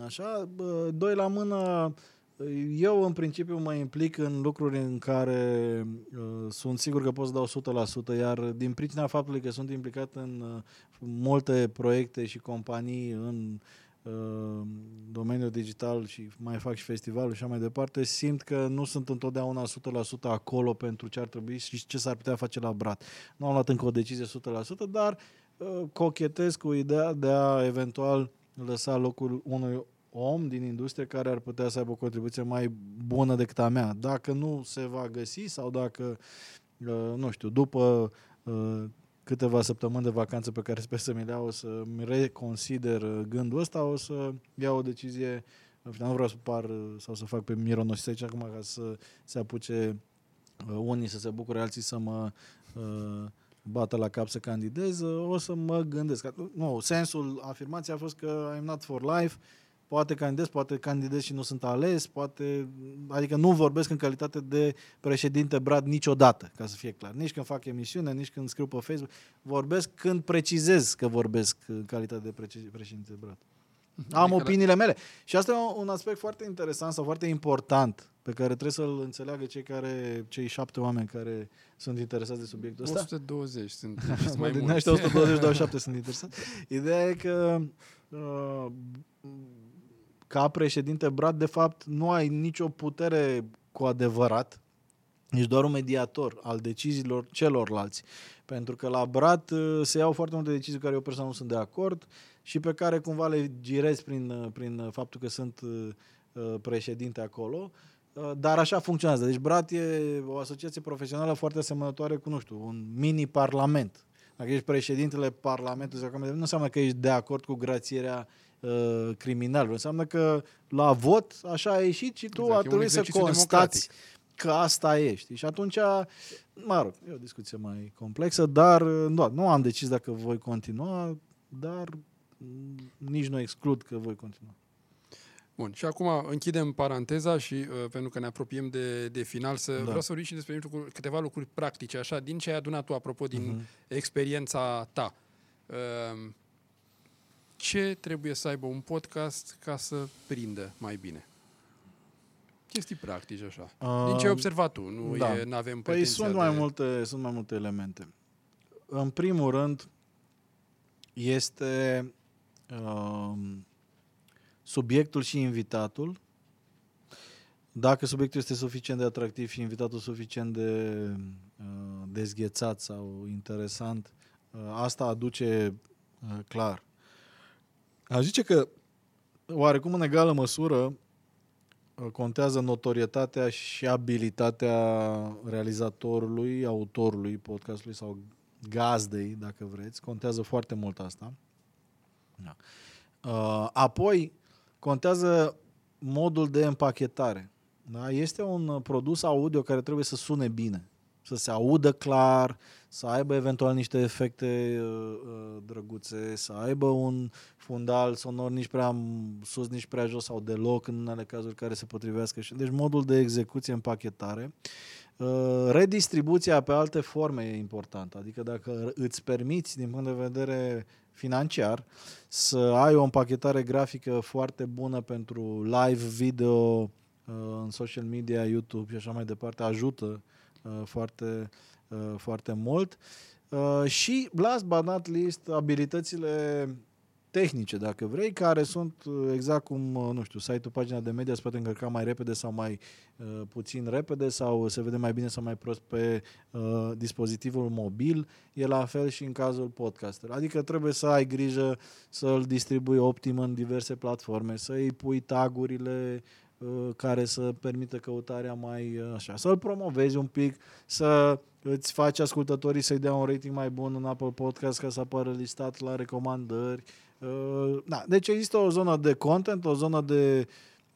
Așa, uh, doi la mână, eu în principiu mă implic în lucruri în care uh, sunt sigur că pot să dau 100%, iar din pricina faptului că sunt implicat în uh, multe proiecte și companii în uh, domeniul digital și mai fac și festivalul și așa mai departe, simt că nu sunt întotdeauna 100% acolo pentru ce ar trebui și ce s-ar putea face la Brat. Nu am luat încă o decizie 100%, dar uh, cochetez cu ideea de a eventual lăsa locul unui om din industrie care ar putea să aibă o contribuție mai bună decât a mea. Dacă nu se va găsi sau dacă, uh, nu știu, după uh, câteva săptămâni de vacanță pe care sper să mi le iau, o să-mi reconsider uh, gândul ăsta, o să iau o decizie, în final, nu vreau să par uh, sau să fac pe mironosit aici acum ca să se apuce uh, unii să se bucure, alții să mă uh, bată la cap să candidez, uh, o să mă gândesc. Nu, sensul afirmației a fost că I'm not for life, poate candidez, poate candidez și nu sunt ales, poate, adică nu vorbesc în calitate de președinte Brad niciodată, ca să fie clar. Nici când fac emisiune, nici când scriu pe Facebook. Vorbesc când precizez că vorbesc în calitate de prece- președinte Brad. Am Adică la- opiniile mele. Și asta e un aspect foarte interesant sau foarte important pe care trebuie să-l înțeleagă cei care, cei șapte oameni care sunt interesați de subiectul ăsta. 120 sunt, sunt Mai mai din mulți. ăștia 120, 27 sunt interesați. Ideea e că uh, ca președinte Brad, de fapt, nu ai nicio putere cu adevărat, ești doar un mediator al deciziilor celorlalți. Pentru că la Brad uh, se iau foarte multe decizii cu care eu personal nu sunt de acord și pe care cumva le girez prin, uh, prin faptul că sunt uh, uh, președinte acolo. Uh, Dar așa funcționează. Deci Brat e o asociație profesională foarte asemănătoare cu, nu știu, un mini-parlament. Dacă ești președintele Parlamentului, sau cum- nu înseamnă că ești de acord cu grațierea uh, criminalului. Înseamnă că la vot așa a ieșit și tu Exact, e a un trebuit să exercițiu constați că asta ești. Și atunci, mă rog, e o discuție mai complexă, dar nu, nu am decis dacă voi continua, dar mm, nici nu exclud că voi continua. Bun, și acum închidem paranteza și uh, pentru că ne apropiem de, de final, să Da. vreau să vorbim și despre lucruri, câteva lucruri practice, așa, din ce ai adunat tu, apropo, din Mhm. experiența ta. Uh, ce trebuie să aibă un podcast ca să prindă mai bine? Chestii practice, așa. Din ce ai Um, observat tu, nu da. e, avem Păi pretenția sunt mai, de... multe, sunt mai multe elemente. În primul rând, este um, subiectul și invitatul. Dacă subiectul este suficient de atractiv și invitatul suficient de uh, dezghețat sau interesant, uh, asta aduce uh, clar. Aș zice că oarecum în egală măsură uh, contează notorietatea și abilitatea realizatorului, autorului podcastului sau gazdei, dacă vreți. Contează foarte mult asta. Da. Uh, apoi, contează modul de împachetare. Da? Este un uh, produs audio care trebuie să sune bine, să se audă clar, să aibă eventual niște efecte uh, uh, drăguțe, să aibă un fundal sonor nici prea sus, nici prea jos sau deloc în unele cazuri care se potrivească. și Deci modul de execuție, împachetare. Uh, Redistribuția pe alte forme e importantă, adică dacă îți permiți din punct de vedere financiar să ai o împachetare grafică foarte bună pentru live video uh, în social media, YouTube și așa mai departe, ajută uh, foarte, foarte mult. Și, last but not least, abilitățile tehnice, dacă vrei, care sunt uh, exact cum, uh, nu știu, site-ul, pagina de media se poate încărca mai repede sau mai uh, puțin repede sau se vede mai bine sau mai prost pe uh, dispozitivul mobil. E la fel și în cazul podcaster. Adică trebuie să ai grijă să-l distribui optim în diverse platforme, să-i pui tagurile uh, care să permită căutarea mai uh, așa, să-l promovezi un pic, să îți faci ascultătorii să-i dea un rating mai bun în Apple Podcast ca să apară listat la recomandări, Uh, da, deci există o zonă de content, o zonă de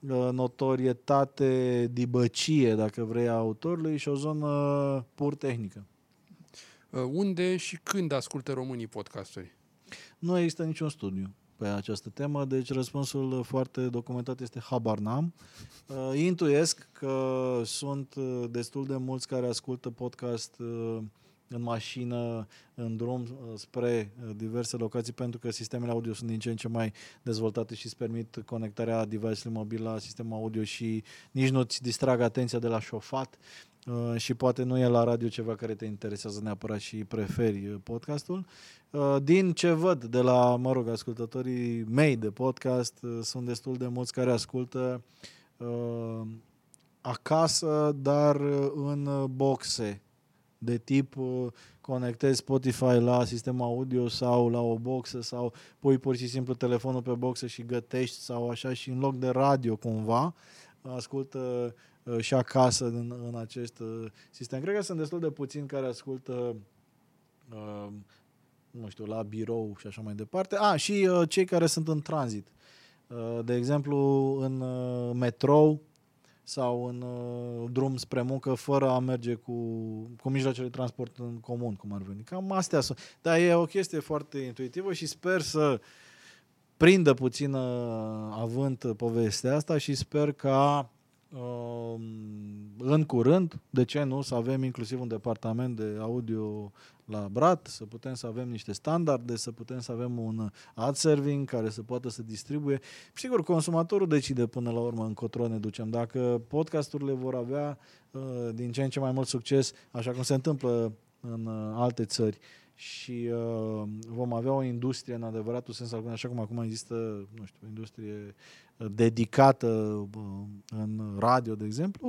uh, notorietate, dibăcie, dacă vrei, a autorului și o zonă pur tehnică. Uh, unde și când ascultă românii podcasturi? Nu există niciun studiu pe această temă, deci răspunsul foarte documentat este habar n-am. Intuiesc că sunt destul de mulți care ascultă podcast în mașină, în drum uh, spre uh, diverse locații, pentru că sistemele audio sunt din ce în ce mai dezvoltate și îți permit conectarea device-ului mobil la sistemul audio și nici nu ți distrag atenția de la șofat uh, și poate nu e la radio ceva care te interesează neapărat și preferi podcastul. Din ce văd de la, mă rog, ascultătorii mei de podcast, sunt destul de mulți care ascultă acasă, dar în boxe de tip uh, conectezi Spotify la sistemul audio sau la o boxă sau pui pur și simplu telefonul pe boxă și gătești sau așa și în loc de radio cumva ascultă uh, și acasă în, în acest uh, sistem. Cred că sunt destul de puțini care ascultă nu știu, la birou și așa mai departe. A, și cei care sunt în tranzit. de exemplu, în metrou sau în uh, drum spre muncă fără a merge cu, cu mijloacele de transport în comun, cum ar veni. Cam astea sunt. Dar e o chestie foarte intuitivă și sper să prindă puțin avânt povestea asta și sper ca uh, în curând, de ce nu, să avem inclusiv un departament de audio la Brat, să putem să avem niște standarde, să putem să avem un ad serving care să poată să distribuie. Sigur, consumatorul decide până la urmă încotro ne ducem. Dacă podcasturile vor avea uh, din ce în ce mai mult succes, așa cum se întâmplă în uh, alte țări, și uh, vom avea o industrie în adevăratul sens, așa cum acum există, nu știu, o industrie uh, dedicată uh, în radio, de exemplu,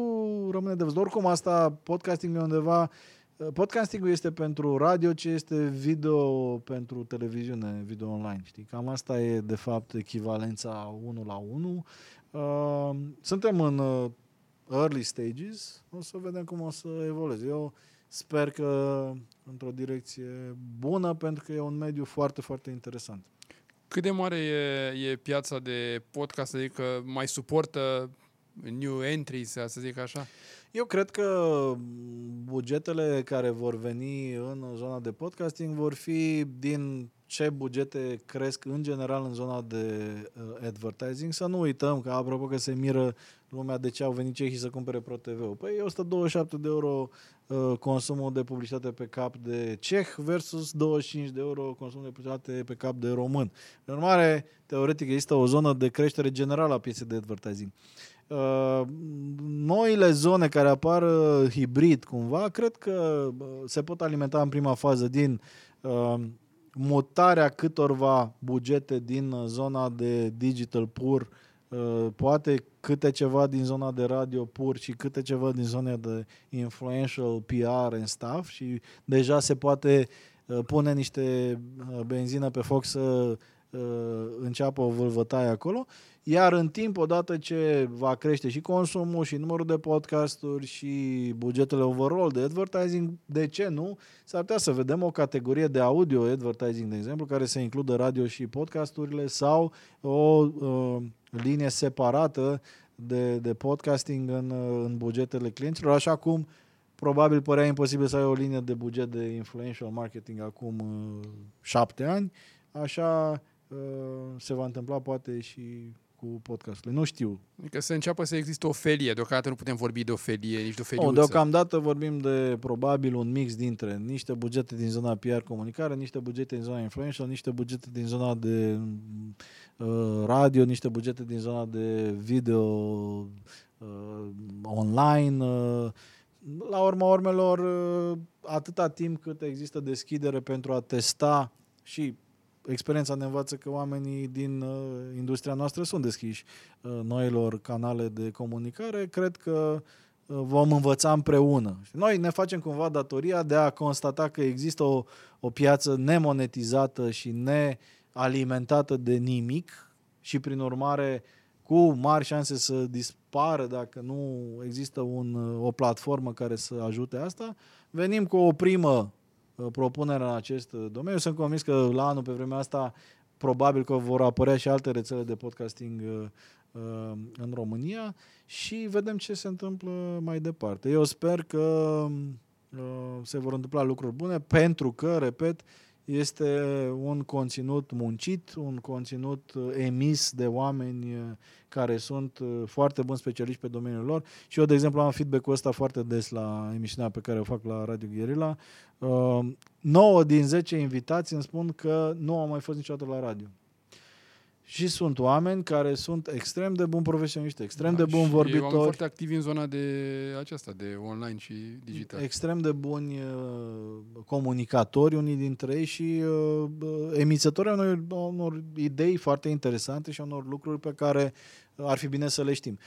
rămâne de văzut. Oricum, asta, podcasting e undeva Podcastingul este pentru radio ce este video pentru televiziune, video online. Știi? Cam asta e, de fapt, echivalența 1 la 1. Uh, suntem în uh, early stages. O să vedem cum o să evolueze. Eu sper că într-o direcție bună, pentru că e un mediu foarte, foarte interesant. Cât de mare e, e piața de podcast? Adică mai suportă new entries, să zic așa? Eu cred că bugetele care vor veni în zona de podcasting vor fi din ce bugete cresc în general în zona de uh, advertising. Să nu uităm că, apropo că se miră lumea de ce au venit cehii să cumpere ProTV-ul. Păi e 127 de euro uh, consumul de publicitate pe cap de ceh versus 25 de euro consumul de publicitate pe cap de român. În urmare, teoretic, există o zonă de creștere generală a pieței de advertising. Uh, Uh, noile zone care apar uh, hibrid cumva, cred că uh, se pot alimenta în prima fază din uh, mutarea câtorva bugete din zona de digital pur, uh, poate câte ceva din zona de radio pur și câte ceva din zona de influential PR and stuff și deja se poate uh, pune niște benzină pe foc să înceapă o vâlvătaie acolo iar în timp, odată ce va crește și consumul și numărul de podcasturi și bugetele overall de advertising, de ce nu? S-ar putea să vedem o categorie de audio advertising, de exemplu, care să includă radio și podcasturile sau o uh, linie separată de, de podcasting în, uh, în bugetele clienților, așa cum probabil părea imposibil să ai o linie de buget de influential marketing acum uh, șapte ani, așa uh, se va întâmpla poate și cu podcastul. Nu știu. Adică să înceapă să existe o felie. Deocamdată nu putem vorbi de o felie, nici de o feliuță. Oh, deocamdată vorbim de probabil un mix dintre niște bugete din zona PR comunicare, niște bugete din zona influential, niște bugete din zona de uh, radio, niște bugete din zona de video uh, online. Uh, la urma urmelor, uh, atâta timp cât există deschidere pentru a testa și experiența ne învață că oamenii din uh, industria noastră sunt deschiși uh, noilor canale de comunicare. Cred că uh, vom învăța împreună. Noi ne facem cumva datoria de a constata că există o, o piață nemonetizată și nealimentată de nimic și prin urmare cu mari șanse să dispară dacă nu există un, o platformă care să ajute asta. Venim cu o primă uh, propunere în acest domeniu. Sunt convins că la anul, pe vremea asta, probabil că vor apărea și alte rețele de podcasting uh, uh, în România și vedem ce se întâmplă mai departe. Eu sper că se vor întâmpla lucruri bune pentru că, repet, este un conținut muncit, un conținut uh, emis de oameni uh, care sunt uh, foarte buni specialiști pe domeniul lor și eu, de exemplu, am feedback-ul ăsta foarte des la emisiunea pe care o fac la Radio Guerilla. 9 din 10 invitați îmi spun că nu au mai fost niciodată la radio. Și sunt oameni care sunt extrem de buni profesioniști, extrem da, de buni vorbitori. Oameni foarte activi în zona de aceasta, de online și digital. Extrem de buni uh, comunicatori, unii dintre ei, și uh, emițători unor, unor idei foarte interesante și unor lucruri pe care ar fi bine să le știm.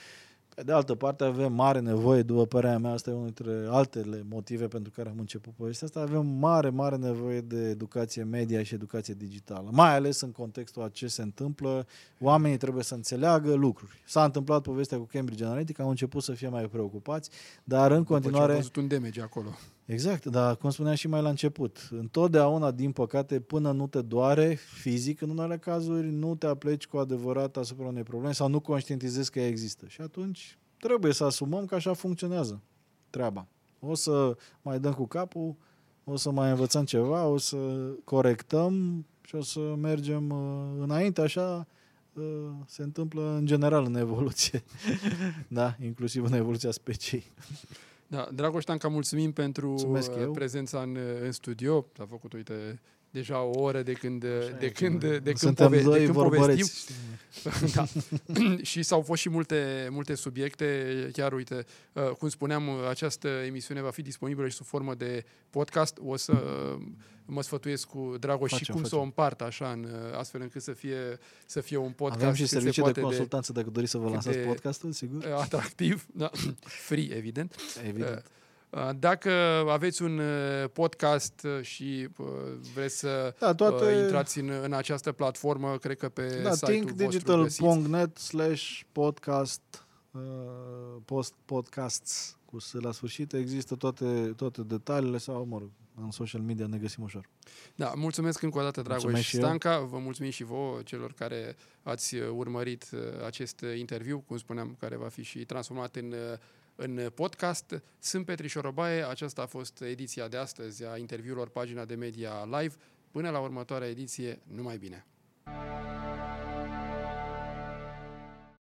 Pe de altă parte, avem mare nevoie, după părerea mea, asta e unul dintre altele motive pentru care am început povestea asta, avem mare, mare nevoie de educație media și educație digitală. Mai ales în contextul a ce se întâmplă, oamenii trebuie să înțeleagă lucruri. S-a întâmplat povestea cu Cambridge Analytica, au început să fie mai preocupați, dar în după continuare... După ce un damage acolo. Exact, dar cum spuneam și mai la început, întotdeauna, din păcate, până nu te doare fizic, în unele cazuri, nu te apleci cu adevărat asupra unei probleme sau nu conștientizezi că ea există. Și atunci trebuie să asumăm că așa funcționează treaba. O să mai dăm cu capul, o să mai învățăm ceva, o să corectăm și o să mergem uh, înainte, așa uh, se întâmplă în general în evoluție. da, inclusiv în evoluția speciei. Da, Dragoș Tanca, mulțumim pentru Mulțumesc uh, prezența în, uh, în studio. A făcut, uite, deja o oră de când, Așa de când, de când, Suntem pove- doi de când povestim. da. și s-au fost și multe, multe subiecte. Chiar, uite, uh, cum spuneam, această emisiune va fi disponibilă și sub formă de podcast. O să mă sfătuiesc cu Dragoș facem, și cum facem. să o împart așa, în, astfel încât să fie, să fie un podcast. Avem și servicii de consultanță de, dacă doriți să vă lansați podcastul, sigur. Atractiv, da. free, evident. Evident. Uh, dacă aveți un uh, podcast uh, și uh, vreți să da, toate... intrați în, în această platformă, cred că pe da, site-ul thinkdigital.net slash podcast post podcasts cu S la sfârșit. Există toate, toate detaliile sau, mă rog, în social media ne găsim ușor. Da, mulțumesc încă o dată, Dragoș și Stanca. Vă mulțumim și vouă, celor care ați urmărit acest interviu, cum spuneam, care va fi și transformat în în podcast. Sunt Petri Șorobaie, aceasta a fost ediția de astăzi a interviurilor Pagina de Media Live. Până la următoarea ediție, numai bine! thank you